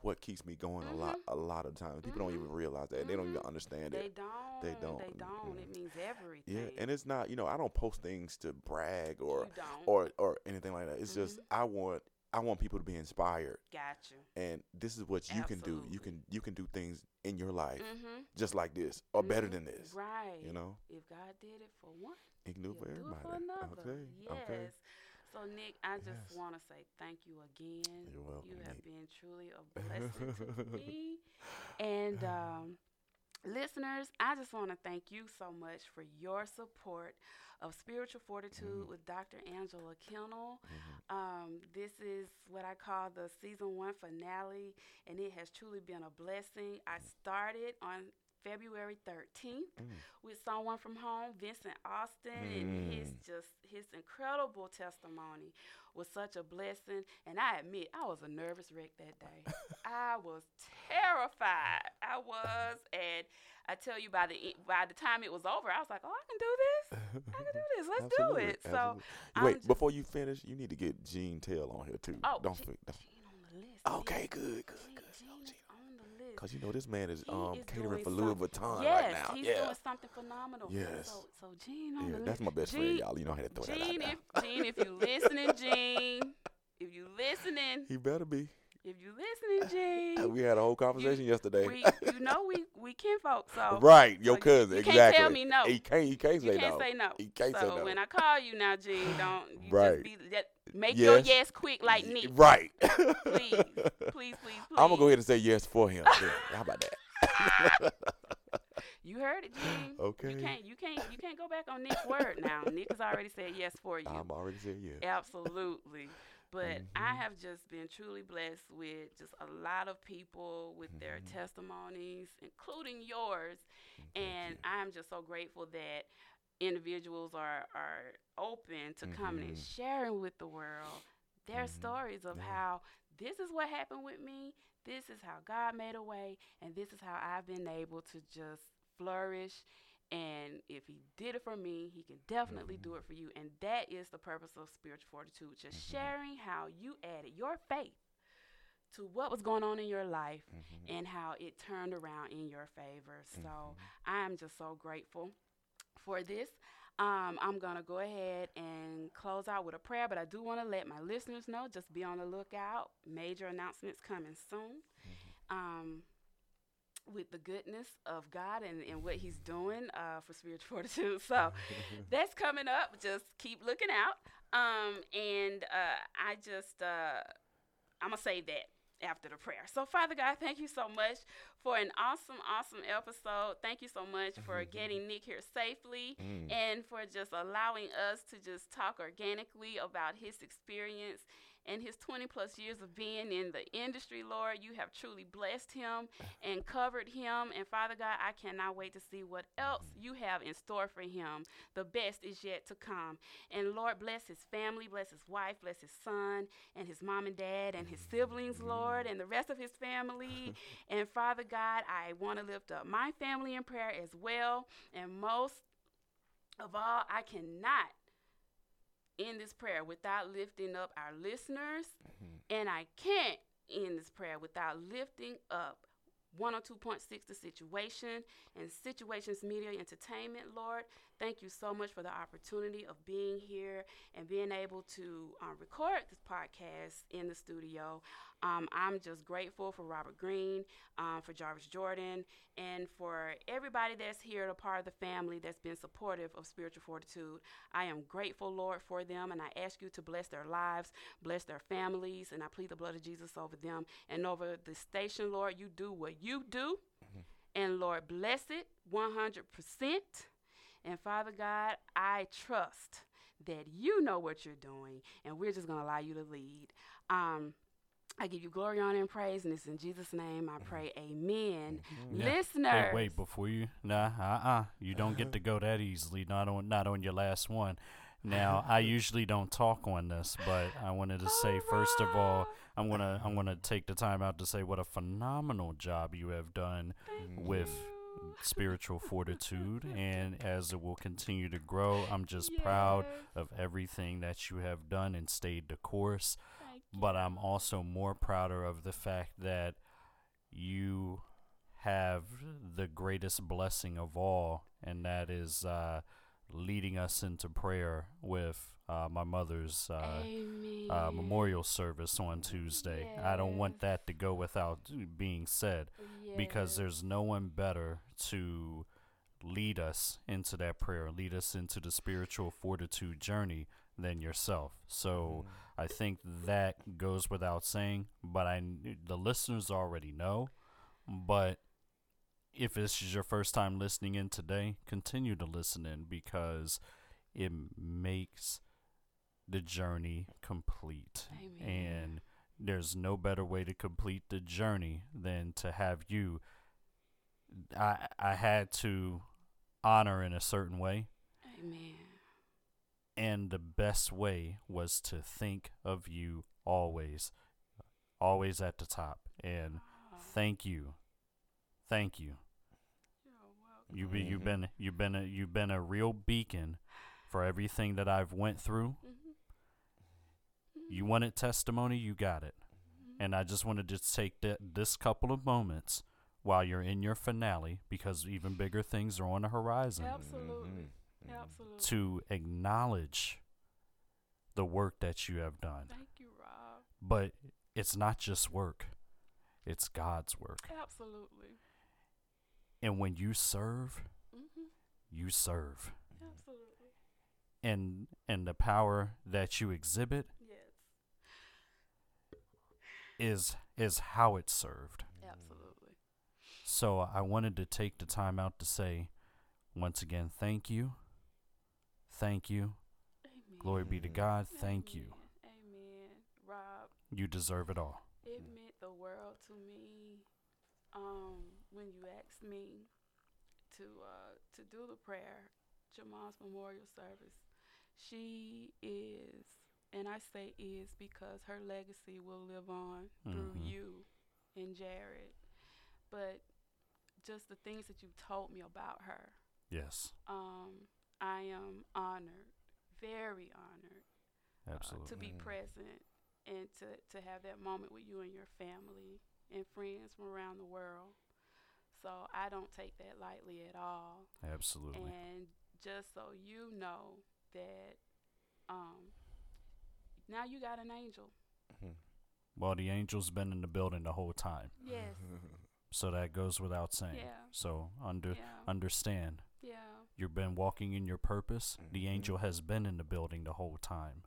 Speaker 2: what keeps me going a lot. A lot of times, people don't even realize that. They don't even
Speaker 1: Mhm.
Speaker 2: understand
Speaker 1: They
Speaker 2: it.
Speaker 1: don't.
Speaker 2: They
Speaker 1: They
Speaker 2: don't.
Speaker 1: don't. It means everything.
Speaker 2: Yeah, and it's not. You know, I don't post things to brag or or or anything like that. It's just
Speaker 1: Mm-hmm.
Speaker 2: I want I want people to be inspired,
Speaker 1: got you.
Speaker 2: and this is what you can do. You can you can do things in your life
Speaker 1: Mm-hmm.
Speaker 2: just like this or better than this.
Speaker 1: Right.
Speaker 2: You know,
Speaker 1: If God did it for one,
Speaker 2: he can do it for
Speaker 1: it
Speaker 2: everybody.
Speaker 1: for.
Speaker 2: Okay,
Speaker 1: Yes.
Speaker 2: okay.
Speaker 1: So Nikk, I just want to say thank you again.
Speaker 2: You're welcome,
Speaker 1: You have
Speaker 2: Nikk.
Speaker 1: been truly a (laughs) blessing to me. And (laughs) um, listeners, I just want to thank you so much for your support of Spiritual Fortitude
Speaker 2: Mhm.
Speaker 1: with Dr. Angela Kinnel.
Speaker 2: Mhm.
Speaker 1: Um, this is what I call the season one finale, and it has truly been a blessing. I started on February 13th
Speaker 2: Mm.
Speaker 1: with someone from home, Vincent Austin, and his
Speaker 2: Mm.
Speaker 1: just his incredible testimony was such a blessing. And I admit, I was a nervous wreck that day. (laughs) I was terrified. I was, and I tell you, by the by the time it was over, I was like, "Oh, I can do this. I can do this. Let's do it." So,
Speaker 2: absolutely. Wait, before you finish, you need to get Gene Tail on here too.
Speaker 1: oh,
Speaker 2: don't forget.
Speaker 1: Gene on the list.
Speaker 2: Okay, good, good,
Speaker 1: Gene,
Speaker 2: good.
Speaker 1: Gene
Speaker 2: Oh,
Speaker 1: is
Speaker 2: Gene.
Speaker 1: on the list.
Speaker 2: Cause you know this man is um
Speaker 1: is
Speaker 2: catering for Louis Vuitton
Speaker 1: yes,
Speaker 2: right now.
Speaker 1: he's
Speaker 2: yeah,
Speaker 1: doing something phenomenal.
Speaker 2: Yes.
Speaker 1: So, so Gene on
Speaker 2: yeah, that's my best friend,
Speaker 1: Gene-
Speaker 2: y'all. You know how to throw
Speaker 1: Gene,
Speaker 2: that out
Speaker 1: if Gene, if you listening, Gene, if you listening,
Speaker 2: He better be.
Speaker 1: if you listening, Gene, (laughs)
Speaker 2: We had a whole conversation yesterday.
Speaker 1: we, you know we we kinfolk, so (laughs)
Speaker 2: right, your
Speaker 1: so you-
Speaker 2: cousin.
Speaker 1: you
Speaker 2: exactly.
Speaker 1: can't tell me no.
Speaker 2: He can't. He can't
Speaker 1: you
Speaker 2: say
Speaker 1: can't
Speaker 2: no.
Speaker 1: say no.
Speaker 2: He can't
Speaker 1: so
Speaker 2: say no.
Speaker 1: So when I call you now, Gene, don't you
Speaker 2: Right.
Speaker 1: just be that, make your
Speaker 2: Yes.
Speaker 1: yes quick like Nikk.
Speaker 2: Right.
Speaker 1: Please, please, (laughs) please, please.
Speaker 2: I'm gonna go ahead and say yes for him. How about that?
Speaker 1: You heard it, Gene.
Speaker 2: Okay.
Speaker 1: You can't, you can't, you can't go back on Nikk's word now. Nikk has already said yes for you.
Speaker 2: I'm already saying yes.
Speaker 1: Absolutely. But I
Speaker 2: Mhm.
Speaker 1: have just been truly blessed with just a lot of people with their
Speaker 2: Mhm.
Speaker 1: testimonies, including yours.
Speaker 2: Thank
Speaker 1: And. I'm just so grateful that individuals are, are open to coming and sharing with the world their
Speaker 2: Mhm.
Speaker 1: stories of
Speaker 2: Yeah.
Speaker 1: how this is what happened with me, this is how God made a way, and this is how I've been able to just flourish. And if he did it for me, he can definitely do it for you. And that is the purpose of spiritual fortitude just
Speaker 2: Mhm.
Speaker 1: sharing how you added your faith to what was going on in your life
Speaker 2: Mhm.
Speaker 1: and how it turned around in your favor. So
Speaker 2: Mhm.
Speaker 1: I'm just so grateful for this. Um, I'm going to go ahead and close out with a prayer, but I do want to let my listeners know just be on the lookout. Major announcements coming soon. Um, with the goodness of God and, and what He's doing uh, for spiritual (laughs) fortitude. So (laughs) that's coming up. Just keep looking out. Um, and uh, I just, uh, I'm going to say that after the prayer. So, Father God, thank you so much for an awesome, awesome episode. Thank you so much for getting Nikk here safely
Speaker 2: Mm.
Speaker 1: and for just allowing us to just talk organically about his experience and his 20 plus years of being in the industry, Lord. You have truly blessed him and covered him. And Father God, I cannot wait to see what else mm-hmm. you have in store for him. The best is yet to come. And Lord, bless his family, bless his wife, bless his son and his mom and dad and his siblings, Lord, and the rest of his family. (laughs) and Father God, I want to lift up my family in prayer as well. And most of all, I cannot end this prayer without lifting up our listeners, mm-hmm. and I can't end this prayer without lifting up 102.6 The Situation and Situations Media Entertainment, Lord. Thank you so much for the opportunity of being here and being able to um, record this podcast in the studio. Um, I'm just grateful for Robert Green, um, for Jarvis Jordan, and for everybody that's here, a part of the family that's been supportive of Spiritual Fortitude. I am grateful, Lord, for them, and I ask you to bless their lives, bless their families, and I plead the blood of Jesus over them and over the station, Lord. You do what you do, and Lord, bless it 100%. And Father God, I trust that you know what you're doing, and we're just going to allow you to lead. Um, I give you glory, honor, and praise, and it's in Jesus' name I pray. Amen.
Speaker 3: Yeah.
Speaker 1: Listeners,
Speaker 3: Hey, wait before you. Nah, uh, uh You don't get to go that easily. Not on, not on your last one. Now, (laughs) I usually don't talk on this, but I wanted to say first of all, I'm gonna, I'm gonna take the time out to say what a phenomenal job you have done with spiritual fortitude, and as it will continue to grow, I'm just proud of everything that you have done and stayed the course. But. I'm also more prouder of the fact that you have the greatest blessing of all, and that is uh, leading us into prayer with uh, my mother's uh, uh, memorial service on Tuesday. I don't want that to go without being said because there's no one better to lead us into that prayer, lead us into the spiritual fortitude journey than yourself. So I think that goes without saying, but I the listeners already know, but if this is your first time listening in today, continue to listen in because it makes the journey complete.
Speaker 1: Amen.
Speaker 3: And there's no better way to complete the journey than to have you I I had to honor in a certain way
Speaker 1: Amen.
Speaker 3: and the best way was to think of you always always at the top and thank you thank you. You be, you've mm-hmm. been you've been a, you've been a real beacon for everything that I've went through
Speaker 1: Mhm.
Speaker 3: you wanted testimony you got it mm-hmm. and I just wanted to take th- this couple of moments while you're in your finale because even bigger things are on the horizon
Speaker 1: Absolutely. Mm-hmm. Absolutely.
Speaker 3: to acknowledge the work that you have done.
Speaker 1: Thank you, Rob.
Speaker 3: But it's not just work, it's God's work.
Speaker 1: Absolutely.
Speaker 3: And when you serve,
Speaker 1: hmm
Speaker 3: you serve.
Speaker 1: Absolutely.
Speaker 3: And and the power that you exhibit
Speaker 1: Yes.
Speaker 3: is is how it's served.
Speaker 1: Absolutely.
Speaker 3: So I wanted to take the time out to say once again thank you. Thank you.
Speaker 1: Amen.
Speaker 3: Glory be to God. Thank you.
Speaker 1: Amen. Amen. Rob,
Speaker 3: You deserve it all.
Speaker 1: it meant the world to me um, when you asked me to uh, to do the prayer, Jamal's memorial service. She is, and I say is because her legacy will live on through
Speaker 3: Mhm.
Speaker 1: you and Jared. But just the things that you've told me about her,
Speaker 3: Yes.
Speaker 1: um, I am honored, very honored uh,
Speaker 3: Absolutely.
Speaker 1: to be present and to, to have that moment with you and your family and friends from around the world. So I don't take that lightly at all.
Speaker 3: Absolutely.
Speaker 1: And just so you know that um, now you got an angel.
Speaker 3: Well, the angel's been in the building the whole time.
Speaker 1: Yes. (laughs)
Speaker 3: So that goes without saying.
Speaker 1: Yeah.
Speaker 3: So under
Speaker 1: Yeah.
Speaker 3: understand,
Speaker 1: Yeah.
Speaker 3: you've been walking in your purpose. The
Speaker 2: Mhm.
Speaker 3: angel has been in the building the whole time,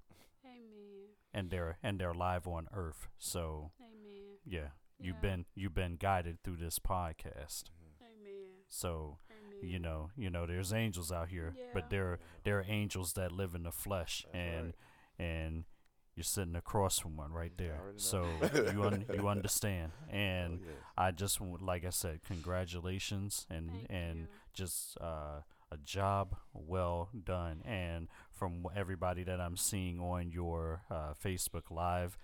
Speaker 1: Amen.
Speaker 3: and they're and they're live on Earth. So
Speaker 1: Amen.
Speaker 3: yeah, you've been you've been guided through this podcast.
Speaker 1: Amen.
Speaker 3: So
Speaker 1: Amen.
Speaker 3: you know you know there's angels out here,
Speaker 1: Yeah.
Speaker 3: but there there are angels that live in the flesh,
Speaker 2: That's
Speaker 3: and
Speaker 2: right.
Speaker 3: and you're sitting across from one right there. So you un- you (laughs) understand, and
Speaker 2: Oh, yes.
Speaker 3: I just w- like I said, congratulations and
Speaker 1: Thank
Speaker 3: and
Speaker 1: you.
Speaker 3: just uh, a job well done. And from everybody that I'm seeing on your uh, Facebook Live,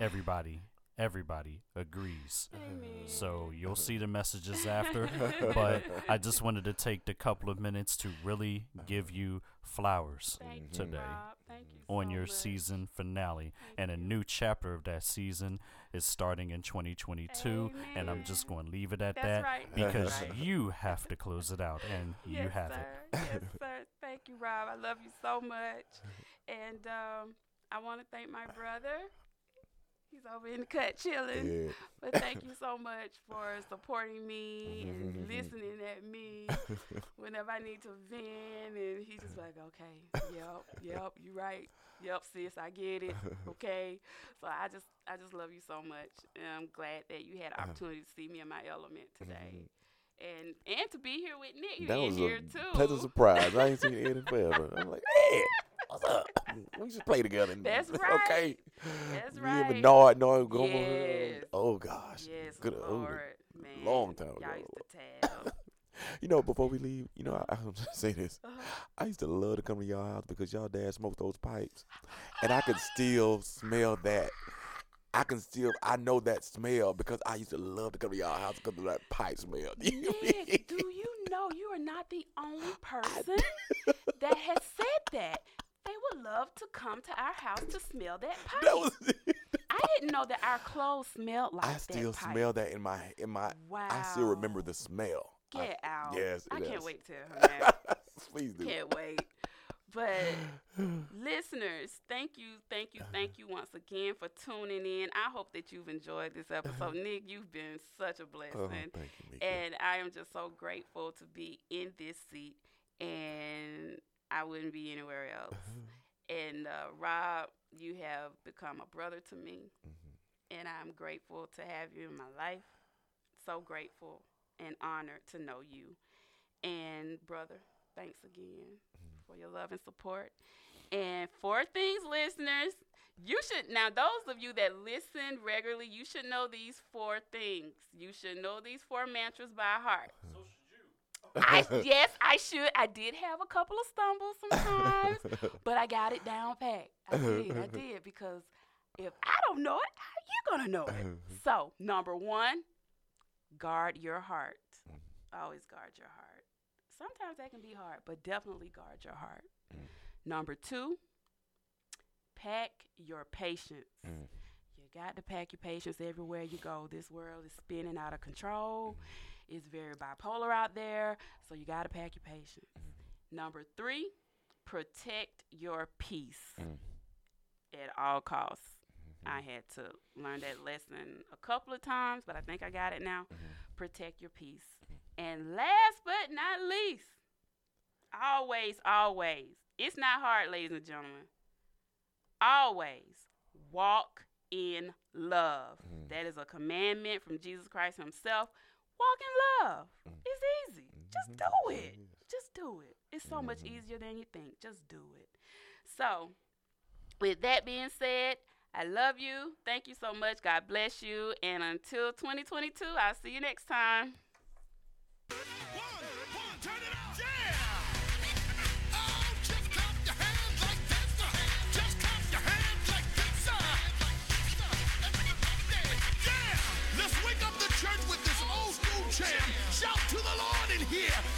Speaker 3: everybody everybody agrees.
Speaker 1: Amen.
Speaker 3: So you'll see the messages (laughs) after, but I just wanted to take the couple of minutes to really give you flowers
Speaker 1: Thank
Speaker 3: today
Speaker 1: Rob. You
Speaker 3: on
Speaker 1: so
Speaker 3: your
Speaker 1: much.
Speaker 3: season finale.
Speaker 1: Thank
Speaker 3: And a
Speaker 1: you.
Speaker 3: new chapter of that season is starting in 2022. And I'm just going to leave it at
Speaker 1: That's
Speaker 3: that
Speaker 1: right. (laughs)
Speaker 3: because
Speaker 1: right.
Speaker 3: you have to close it out, and you have
Speaker 1: sir.
Speaker 3: it.
Speaker 1: yes, (laughs) sir. Thank you, Rob. I love you so much. And um, I want to thank my brother. He's over in the cut chilling.
Speaker 2: Yeah.
Speaker 1: But thank you so much for supporting me and mm-hmm. listening at me (laughs) whenever I need to vent. And he's just like, okay, yep, yep, you right. Yep, sis, I get it. (laughs) Okay. So I just I just love you so much. And I'm glad that you had the uh-huh. opportunity to see me in my element mm-hmm. today. And and to be here with Nikk
Speaker 2: That was
Speaker 1: here
Speaker 2: a
Speaker 1: too.
Speaker 2: pleasant surprise. I ain't seen Ed in forever. I'm like, (laughs) man, what's up? We just play together.
Speaker 1: That's (laughs) right. Okay.
Speaker 2: That's
Speaker 1: right.
Speaker 2: and Bernard, no, go on.
Speaker 1: Yes.
Speaker 2: Oh gosh.
Speaker 1: Yes,
Speaker 2: Good. oh,
Speaker 1: Lord, man.
Speaker 2: long time ago.
Speaker 1: Y'all used to (laughs) tab.
Speaker 2: You know, before we leave, you know, I, I'm just (laughs) say this.
Speaker 1: Uh-huh.
Speaker 2: I used to love to come to y'all house because y'all dad smoked those pipes, and I could still smell that. I can still, I know that smell because I used to love to come to y'all house because of that pipe smell.
Speaker 1: Nikk, do you know you are not the only person that has said that? They would love to come to our house to smell that (laughs) pipe.
Speaker 2: that was.
Speaker 1: I didn't know that our clothes smelled like that.
Speaker 2: I
Speaker 1: that
Speaker 2: still
Speaker 1: pipe.
Speaker 2: smell that in my in my.
Speaker 1: Wow.
Speaker 2: I still remember the smell. I-
Speaker 1: Get out.
Speaker 2: yes,
Speaker 1: I can't
Speaker 2: is.
Speaker 1: wait to tell her that. (laughs)
Speaker 2: Please do.
Speaker 1: Can't wait. But listeners, thank you, thank you, thank you once again for tuning in. I hope that you've enjoyed this episode. Uh-huh. Nikk, you've been such a uh-huh. blessing.
Speaker 2: Oh, thank you, Mika.
Speaker 1: And I am just so grateful to be in this seat, and I wouldn't be anywhere else. (laughs) and uh, Rob, you have become a brother to me,
Speaker 2: Mm-hmm.
Speaker 1: and I'm grateful to have you in my life. So grateful and honored to know you. And brother, thanks again for your love and support. And four things, listeners, you should now those of you that listen regularly, you should know these four things. You should know these four mantras by heart. I (laughs) yes, I should. I did have a couple of stumbles sometimes, (laughs) but I got it down pat. I did. I (laughs) did because if I don't know it, how you gonna know it? So number one, guard your heart. Mm. Always guard your heart. Sometimes that can be hard, but definitely guard your heart. Mm. Number two, pack your patience.
Speaker 2: Mm.
Speaker 1: You got to pack your patience everywhere you go. This world is spinning out of control. Mm. It's very bipolar out there, so you got to pack your patience. Number three, protect your peace
Speaker 2: Mm.
Speaker 1: at all costs. Mm-hmm. I had to learn that lesson a couple of times, but I think I got it now. Mm-hmm. Protect your peace. And last but not least, always, always, it's not hard, ladies and gentlemen. Always walk in love. Mm. That is a commandment from Jesus Christ Himself. Walk in love. Mm. It's easy. Just mm-hmm. do it. Just do it. It's so much mm-hmm. easier than you think. Just do it. So, with that being said, I love you. Thank you so much. God bless you. And until 2022, I'll see you next time.
Speaker 4: Here.